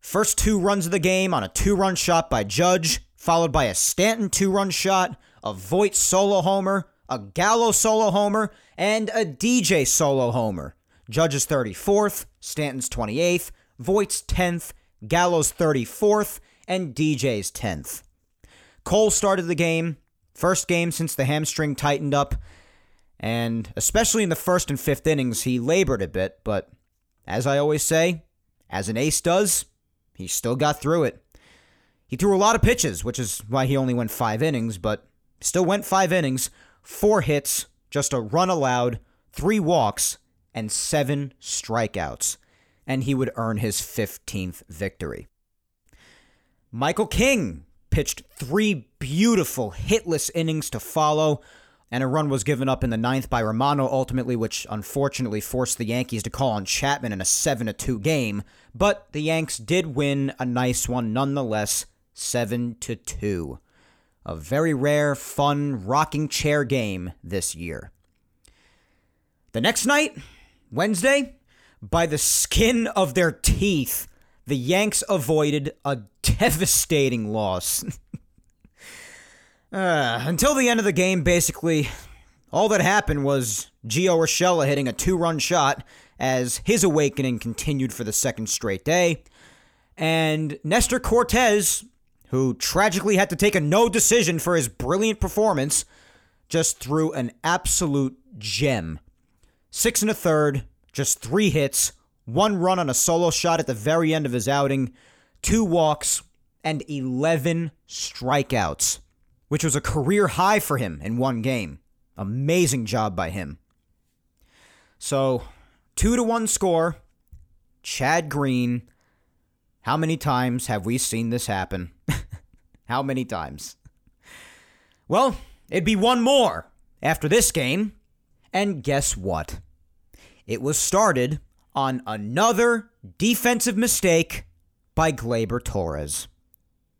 First two runs of the game on a two run shot by Judge, followed by a Stanton two run shot, a Voit solo homer, a Gallo solo homer, and a DJ solo homer. Judge's 34th, Stanton's 28th, Voit's 10th, Gallo's 34th, and DJ's 10th. Cole started the game, first game since the hamstring tightened up, and especially in the first and fifth innings, he labored a bit, but as I always say, as an ace does, he still got through it. He threw a lot of pitches, which is why he only went five innings, but still went five innings, four hits, just a run allowed, three walks, and seven strikeouts, and he would earn his 15th victory. Michael King pitched three beautiful hitless innings to follow, and a run was given up in the ninth by Romano ultimately, which unfortunately forced the Yankees to call on Chapman in a 7 2 game. But the Yanks did win a nice one nonetheless, 7 2. A very rare, fun, rocking chair game this year. The next night, Wednesday, by the skin of their teeth, the Yanks avoided a devastating loss. Uh, until the end of the game, basically, all that happened was Gio Urshela hitting a two run shot as his awakening continued for the second straight day. And Nestor Cortes, who tragically had to take a no decision for his brilliant performance, just threw an absolute gem. Six and a third, just three hits, one run on a solo shot at the very end of his outing, two walks, and 11 strikeouts which was a career high for him in one game. Amazing job by him. So, two to one score. Chad Green. How many times have we seen this happen? How many times? Well, it'd be one more after this game. And guess what? It was started on another defensive mistake by Gleyber Torres.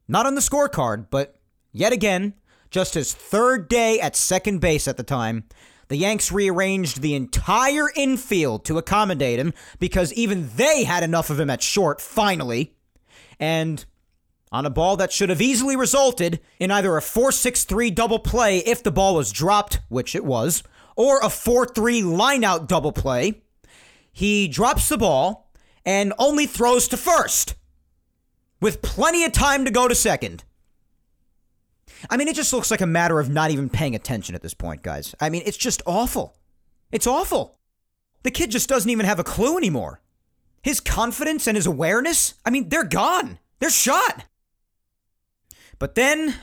Not on the scorecard, but Yet again, just his third day at second base at the time, the Yanks rearranged the entire infield to accommodate him because even they had enough of him at short, finally. And on a ball that should have easily resulted in either a 4 6 3 double play if the ball was dropped, which it was, or a 4 3 lineout double play, he drops the ball and only throws to first with plenty of time to go to second. I mean, it just looks like a matter of not even paying attention at this point, guys. I mean, it's just awful. It's awful. The kid just doesn't even have a clue anymore. His confidence and his awareness, I mean, they're gone. They're shot. But then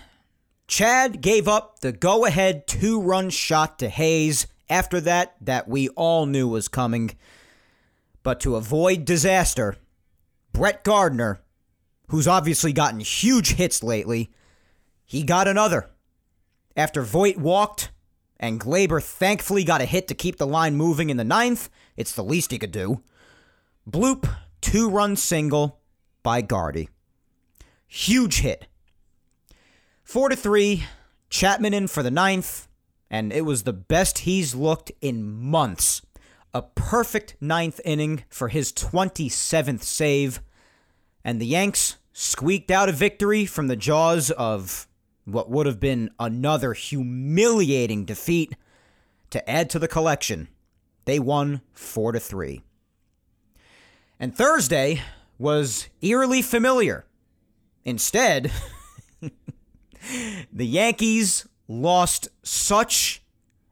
Chad gave up the go ahead two run shot to Hays after that, that we all knew was coming. But to avoid disaster, Brett Gardner, who's obviously gotten huge hits lately, he got another. After Voit walked and Gleyber thankfully got a hit to keep the line moving in the ninth, it's the least he could do. Bloop, two run single by Gardy. Huge hit. Four to three, Chapman in for the ninth, and it was the best he's looked in months. A perfect ninth inning for his 27th save, and the Yanks squeaked out a victory from the jaws of what would have been another humiliating defeat to add to the collection. They won 4 to 3. And Thursday was eerily familiar. Instead, the Yankees lost such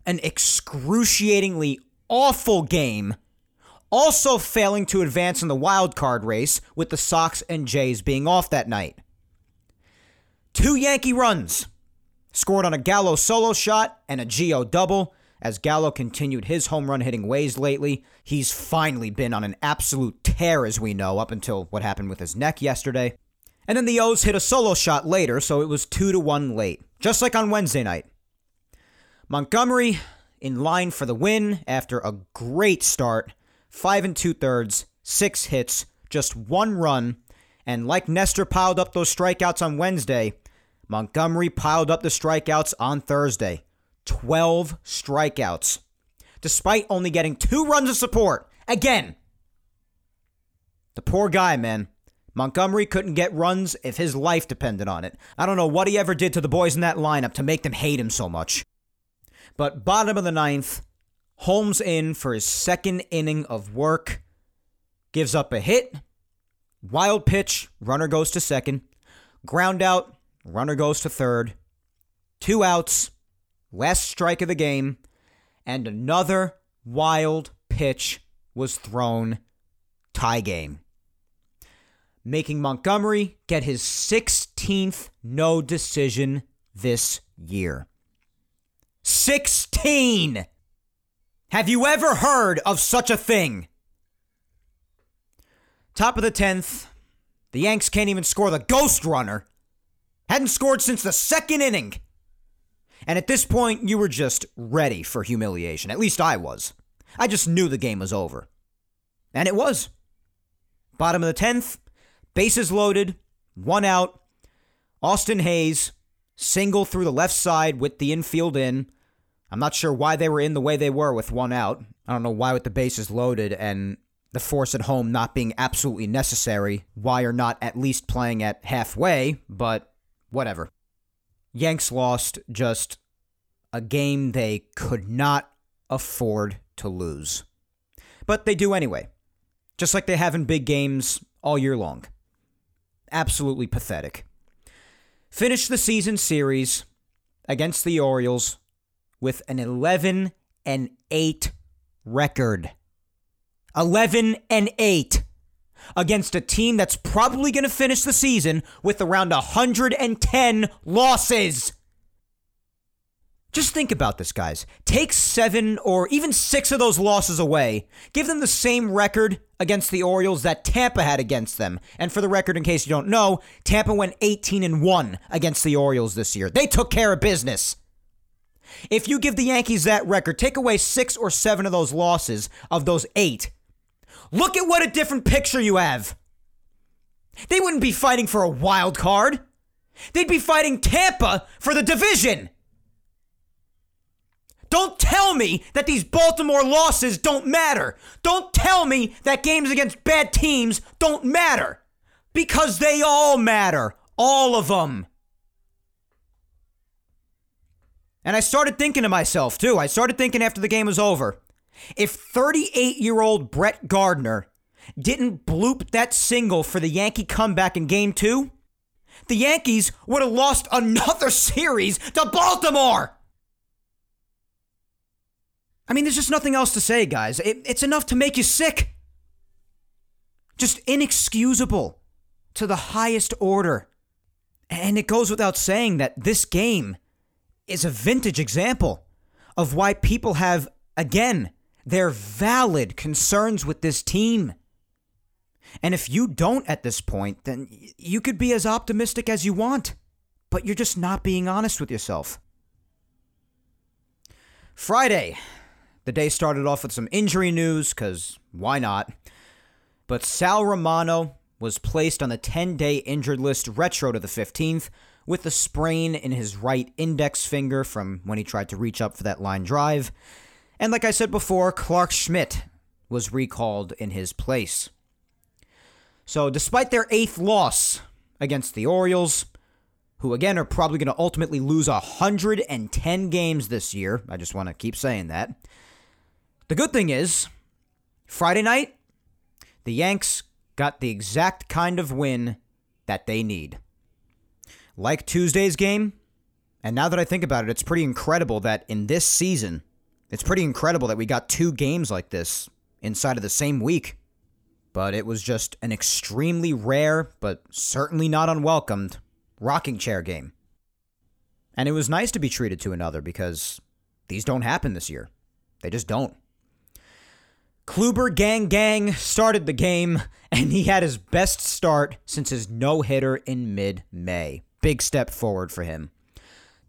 an excruciatingly awful game, also failing to advance in the wild card race with the Sox and Jays being off that night. Two Yankee runs scored on a Gallo solo shot and a Gio double. As Gallo continued his home run hitting ways lately, he's finally been on an absolute tear, as we know, up until what happened with his neck yesterday. And then the O's hit a solo shot later, so it was 2 to 1 late, just like on Wednesday night. Montgomery in line for the win after a great start, 5 and 2 thirds, 6 hits, just one run, and like Nestor piled up those strikeouts on Wednesday, Montgomery piled up the strikeouts on Thursday. 12 strikeouts. Despite only getting two runs of support. Again. The poor guy, man. Montgomery couldn't get runs if his life depended on it. I don't know what he ever did to the boys in that lineup to make them hate him so much. But bottom of the ninth, Holmes in for his second inning of work. Gives up a hit. Wild pitch, runner goes to second. Ground out, runner goes to third. Two outs, last strike of the game, and another wild pitch was thrown. Tie game making Montgomery get his 16th no decision this year. 16! Have you ever heard of such a thing? Top of the 10th, the Yanks can't even score the ghost runner. Hadn't scored since the second inning. And at this point, you were just ready for humiliation. At least I was. I just knew the game was over. And it was. Bottom of the 10th, Bases loaded, one out. Austin Hays, single through the left side with the infield in. I'm not sure why they were in the way they were with one out. I don't know why, with the bases loaded and the force at home not being absolutely necessary, why you're not at least playing at halfway, but whatever. Yanks lost just a game they could not afford to lose. But they do anyway, just like they have in big games all year long absolutely pathetic. Finish the season series against the Orioles with an 11 and 8 record. 11 and 8 against a team that's probably going to finish the season with around 110 losses. Just think about this, guys. Take seven or even six of those losses away. Give them the same record against the Orioles that Tampa had against them. And for the record, in case you don't know, Tampa went 18 and 1 against the Orioles this year. They took care of business. If you give the Yankees that record, take away six or seven of those losses, of those eight, look at what a different picture you have. They wouldn't be fighting for a wild card. They'd be fighting Tampa for the division. Don't tell me that these Baltimore losses don't matter. Don't tell me that games against bad teams don't matter. Because they all matter. All of them. And I started thinking to myself, too. I started thinking after the game was over. If 38 year old Brett Gardner didn't bloop that single for the Yankee comeback in game two, the Yankees would have lost another series to Baltimore. I mean, there's just nothing else to say, guys. It, it's enough to make you sick. Just inexcusable to the highest order. And it goes without saying that this game is a vintage example of why people have, again, They're valid concerns with this team. And if you don't at this point, then you could be as optimistic as you want, but you're just not being honest with yourself. Friday, the day started off with some injury news, because why not? But Sal Romano was placed on the 10 day injured list retro to the 15th with a sprain in his right index finger from when he tried to reach up for that line drive. And like I said before, Clarke Schmidt was recalled in his place. So, despite their eighth loss against the Orioles, who again are probably going to ultimately lose 110 games this year, I just want to keep saying that. The good thing is, Friday night, the Yanks got the exact kind of win that they need. Like Tuesday's game, and now that I think about it, it's pretty incredible that in this season, it's pretty incredible that we got two games like this inside of the same week. But it was just an extremely rare, but certainly not unwelcomed, rocking chair game. And it was nice to be treated to another because these don't happen this year. They just don't. Kluber Gang Gang started the game, and he had his best start since his no hitter in mid May. Big step forward for him.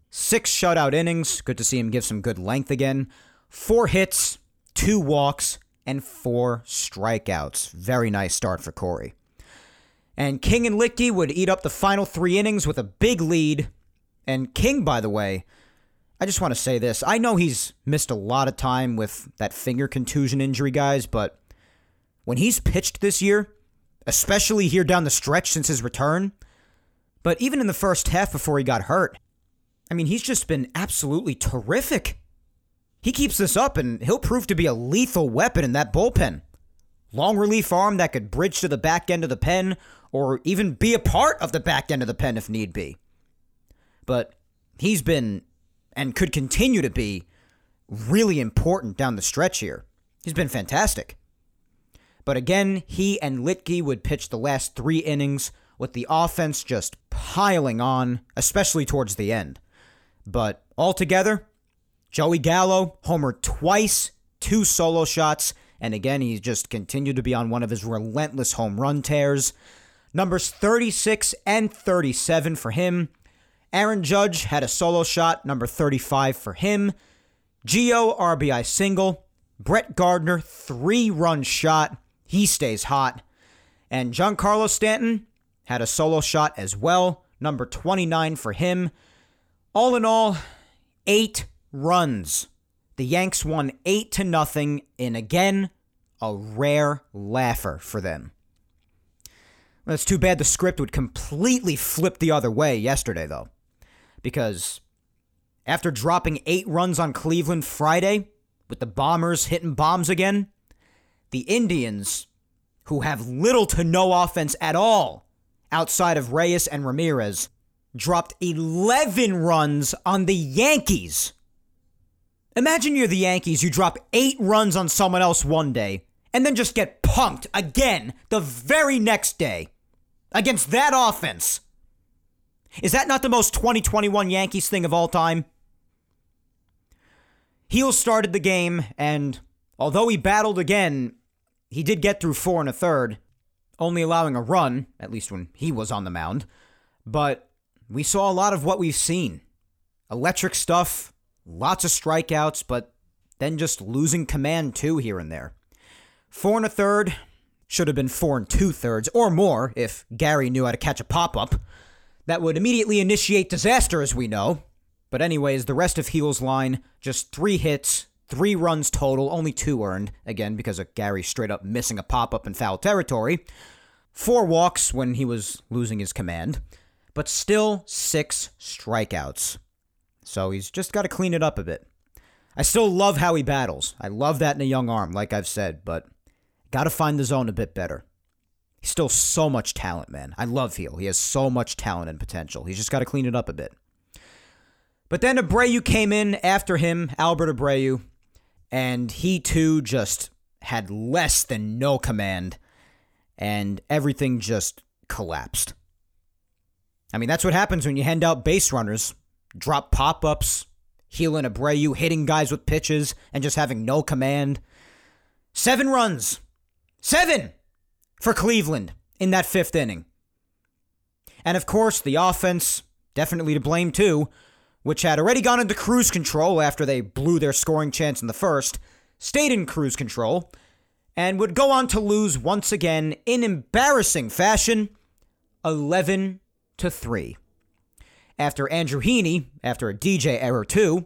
Six shutout innings. Good to see him give some good length again. Four hits, two walks, and four strikeouts. Very nice start for Corey. And King and Luetge would eat up the final three innings with a big lead. And King, by the way, I just want to say this. I know he's missed a lot of time with that finger contusion injury, guys, but when he's pitched this year, especially here down the stretch since his return, but even in the first half before he got hurt, I mean, he's just been absolutely terrific. He keeps this up and he'll prove to be a lethal weapon in that bullpen. Long relief arm that could bridge to the back end of the pen or even be a part of the back end of the pen if need be. But he's been and could continue to be really important down the stretch here. He's been fantastic. But again, he and Luetge would pitch the last three innings with the offense just piling on, especially towards the end. But altogether, Joey Gallo homered twice, two solo shots, and again, he just continued to be on one of his relentless home run tears. Numbers 36 and 37 for him, Aaron Judge had a solo shot, number 35 for him. Gio, RBI single. Brett Gardner, three run shot. He stays hot. And Giancarlo Stanton had a solo shot as well, number 29 for him. All in all, eight runs. The Yanks won eight to nothing in again a rare laugher for them. It's too bad the script would completely flip the other way yesterday, though because after dropping eight runs on Cleveland Friday, with the Bombers hitting bombs again, the Indians, who have little to no offense at all outside of Reyes and Ramirez, dropped 11 runs on the Yankees. Imagine you're the Yankees, you drop eight runs on someone else one day, and then just get punked again the very next day against that offense. Is that not the most 2021 Yankees thing of all time? Gil started the game, and although he battled again, he did get through four and a third, only allowing a run, at least when he was on the mound. But we saw a lot of what we've seen electric stuff, lots of strikeouts, but then just losing command too here and there. Four and a third should have been four and two thirds or more if Gary knew how to catch a pop up that would immediately initiate disaster, as we know. But, anyways, the rest of Gil's line just three hits, three runs total, only two earned, again, because of Gary straight up missing a pop up in foul territory. Four walks when he was losing his command, but still six strikeouts. So he's just got to clean it up a bit. I still love how he battles. I love that in a young arm, like I've said, but got to find the zone a bit better. He's still so much talent, man. I love Gil. He has so much talent and potential. He's just got to clean it up a bit. But then Abreu came in after him, Albert Abreu, and he too just had less than no command, and everything just collapsed. I mean, that's what happens when you hand out base runners, drop pop ups, Gil and Abreu hitting guys with pitches, and just having no command. Seven runs. Seven for Cleveland in that fifth inning. And of course, the offense, definitely to blame too, which had already gone into cruise control after they blew their scoring chance in the first, stayed in cruise control and would go on to lose once again in embarrassing fashion 11 to 3. After Andrew Heaney, after a DJ error too,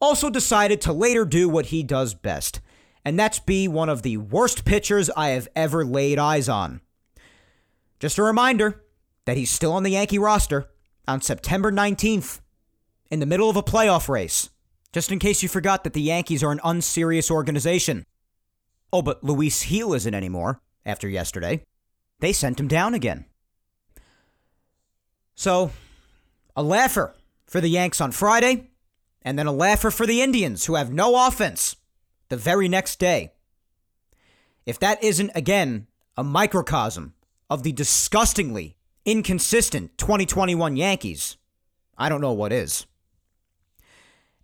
also decided to later do what he does best, and that's be one of the worst pitchers I have ever laid eyes on. Just a reminder that he's still on the Yankee roster on September 19th, in the middle of a playoff race, just in case you forgot that the Yankees are an unserious organization. Oh, but Luis Gil isn't anymore after yesterday. They sent him down again. So, a laugher for the Yanks on Friday, and then a laugher for the Indians, who have no offense the very next day. If that isn't, again, a microcosm of the disgustingly inconsistent 2021 Yankees, I don't know what is.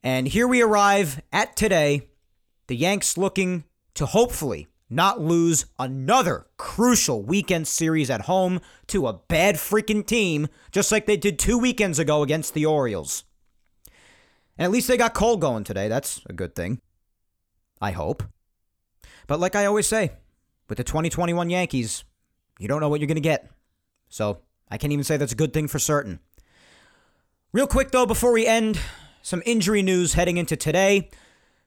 And here we arrive at today, the Yanks looking to hopefully not lose another crucial weekend series at home to a bad freaking team, just like they did two weekends ago against the Orioles. And at least they got Cole going today. That's a good thing. I hope. But like I always say, with the 2021 Yankees, you don't know what you're going to get. So I can't even say that's a good thing for certain. Real quick, though, before we end, some injury news heading into today.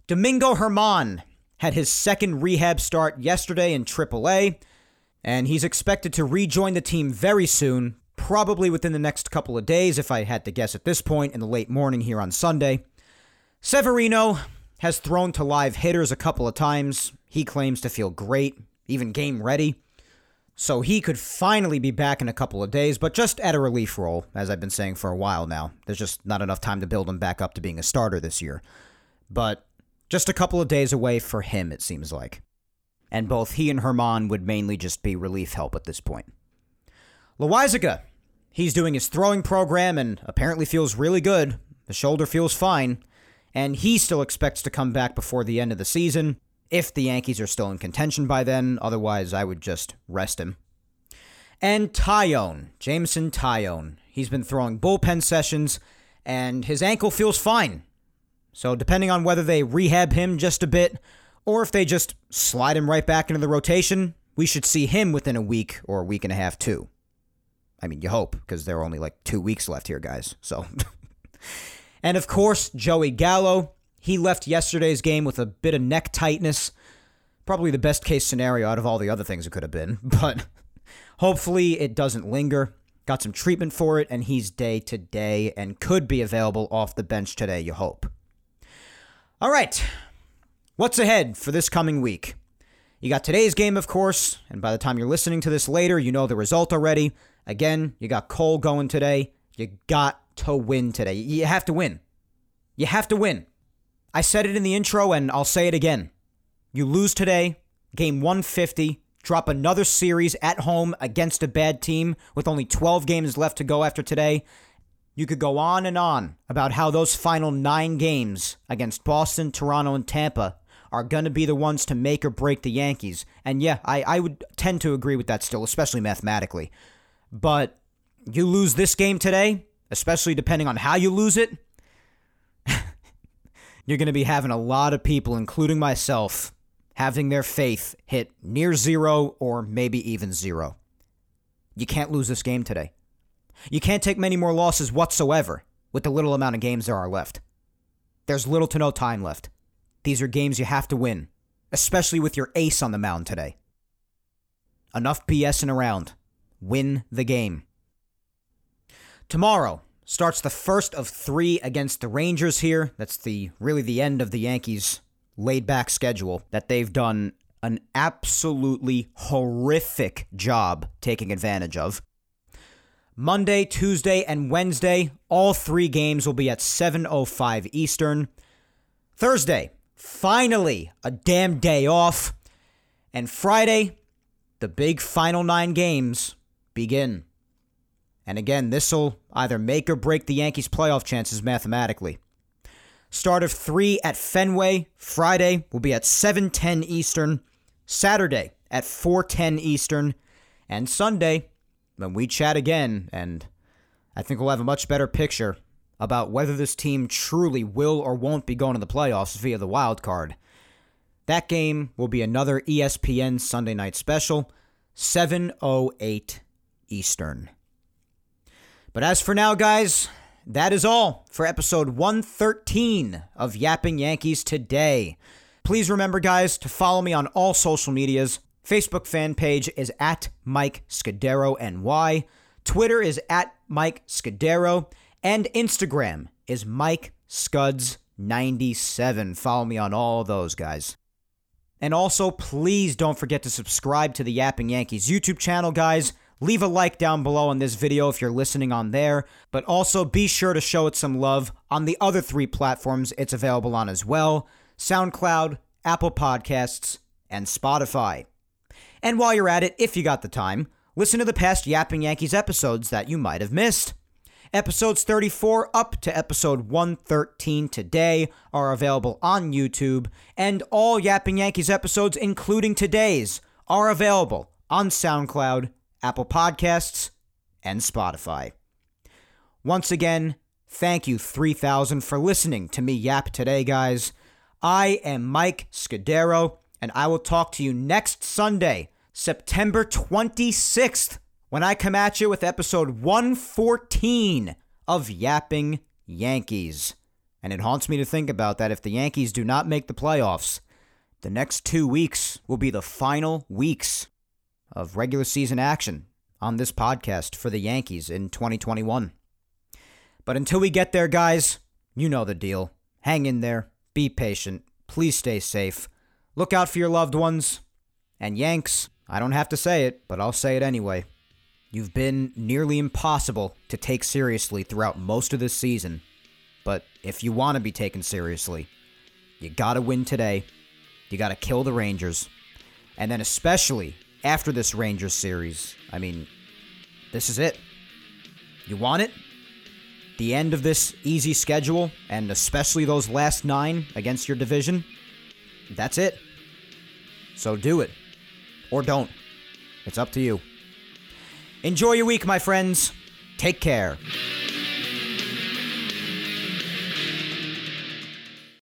Domingo Germán had his second rehab start yesterday in AAA, and he's expected to rejoin the team very soon, probably within the next couple of days, if I had to guess at this point, in the late morning here on Sunday. Severino has thrown to live hitters a couple of times. He claims to feel great, even game ready. So he could finally be back in a couple of days, but just at a relief role, as I've been saying for a while now. There's just not enough time to build him back up to being a starter this year. But just a couple of days away for him, it seems like. And both he and Germán would mainly just be relief help at this point. Loaisiga, he's doing his throwing program and apparently feels really good. The shoulder feels fine. And he still expects to come back before the end of the season, if the Yankees are still in contention by then. Otherwise, I would just rest him. And Taillon, Jameson Taillon. He's been throwing bullpen sessions, and his ankle feels fine. So, depending on whether they rehab him just a bit or if they just slide him right back into the rotation, we should see him within a week or a week and a half, too. I mean, you hope, because there are only like two weeks left here, guys. So. and of course, Joey Gallo. He left yesterday's game with a bit of neck tightness. Probably the best case scenario out of all the other things it could have been. But hopefully it doesn't linger. Got some treatment for it, and he's day to day and could be available off the bench today, you hope. All right. What's ahead for this coming week? You got today's game, of course, and by the time you're listening to this later, you know the result already. Again, you got Cole going today. You got to win today. You have to win. You have to win. I said it in the intro, and I'll say it again. You lose today, game 150, drop another series at home against a bad team with only 12 games left to go after today, you could go on and on about how those final nine games against Boston, Toronto, and Tampa are going to be the ones to make or break the Yankees. And yeah, I, I would tend to agree with that still, especially mathematically. But you lose this game today, especially depending on how you lose it, you're going to be having a lot of people, including myself, having their faith hit near zero or maybe even zero. You can't lose this game today. You can't take many more losses whatsoever with the little amount of games there are left. There's little to no time left. These are games you have to win, especially with your ace on the mound today. Enough BSing around. Win the game. Tomorrow starts the first of three against the Rangers here. That's the really the end of the Yankees' laid back schedule that they've done an absolutely horrific job taking advantage of. Monday, Tuesday, and Wednesday, all three games will be at 7:05 Eastern. Thursday, finally a damn day off. And Friday, the big final 9 games begin. And again, this will either make or break the Yankees' playoff chances mathematically. Start of 3 at Fenway, Friday will be at 7:10 Eastern. Saturday at 4:10 Eastern, and Sunday when we chat again and I think we'll have a much better picture about whether this team truly will or won't be going to the playoffs via the wild card. That game will be another ESPN Sunday night special, 7:08 Eastern. But as for now, guys, that is all for episode 113 of Yapping Yankees today. Please remember, guys, to follow me on all social medias. Facebook fan page is at Mike Scudero NY. Twitter is at Mike Scudero. And Instagram is Mike Scuds97. Follow me on all those, guys. And also, please don't forget to subscribe to the Yapping Yankees YouTube channel, guys. Leave a like down below on this video if you're listening on there, but also be sure to show it some love on the other three platforms it's available on as well SoundCloud, Apple Podcasts, and Spotify. And while you're at it, if you got the time, listen to the past Yapping Yankees episodes that you might have missed. Episodes 34 up to episode 113 today are available on YouTube, and all Yapping Yankees episodes, including today's, are available on SoundCloud, Apple Podcasts, and Spotify. Once again, thank you 3000 for listening to me yap today, guys. I am Mike Scudero, and I will talk to you next Sunday, September 26th when I come at you with episode 114 of Yapping Yankees. And it haunts me to think about that if the Yankees do not make the playoffs, the next two weeks will be the final weeks of regular season action on this podcast for the Yankees in 2021. But until we get there, guys, you know the deal. Hang in there, be patient, please stay safe, look out for your loved ones, and Yanks, I don't have to say it, but I'll say it anyway. You've been nearly impossible to take seriously throughout most of this season. But if you want to be taken seriously, you gotta win today. You gotta kill the Rangers. And then, especially after this Rangers series, I mean, this is it. You want it? The end of this easy schedule, and especially those last nine against your division, that's it. So do it. Or don't. It's up to you. Enjoy your week, my friends. Take care.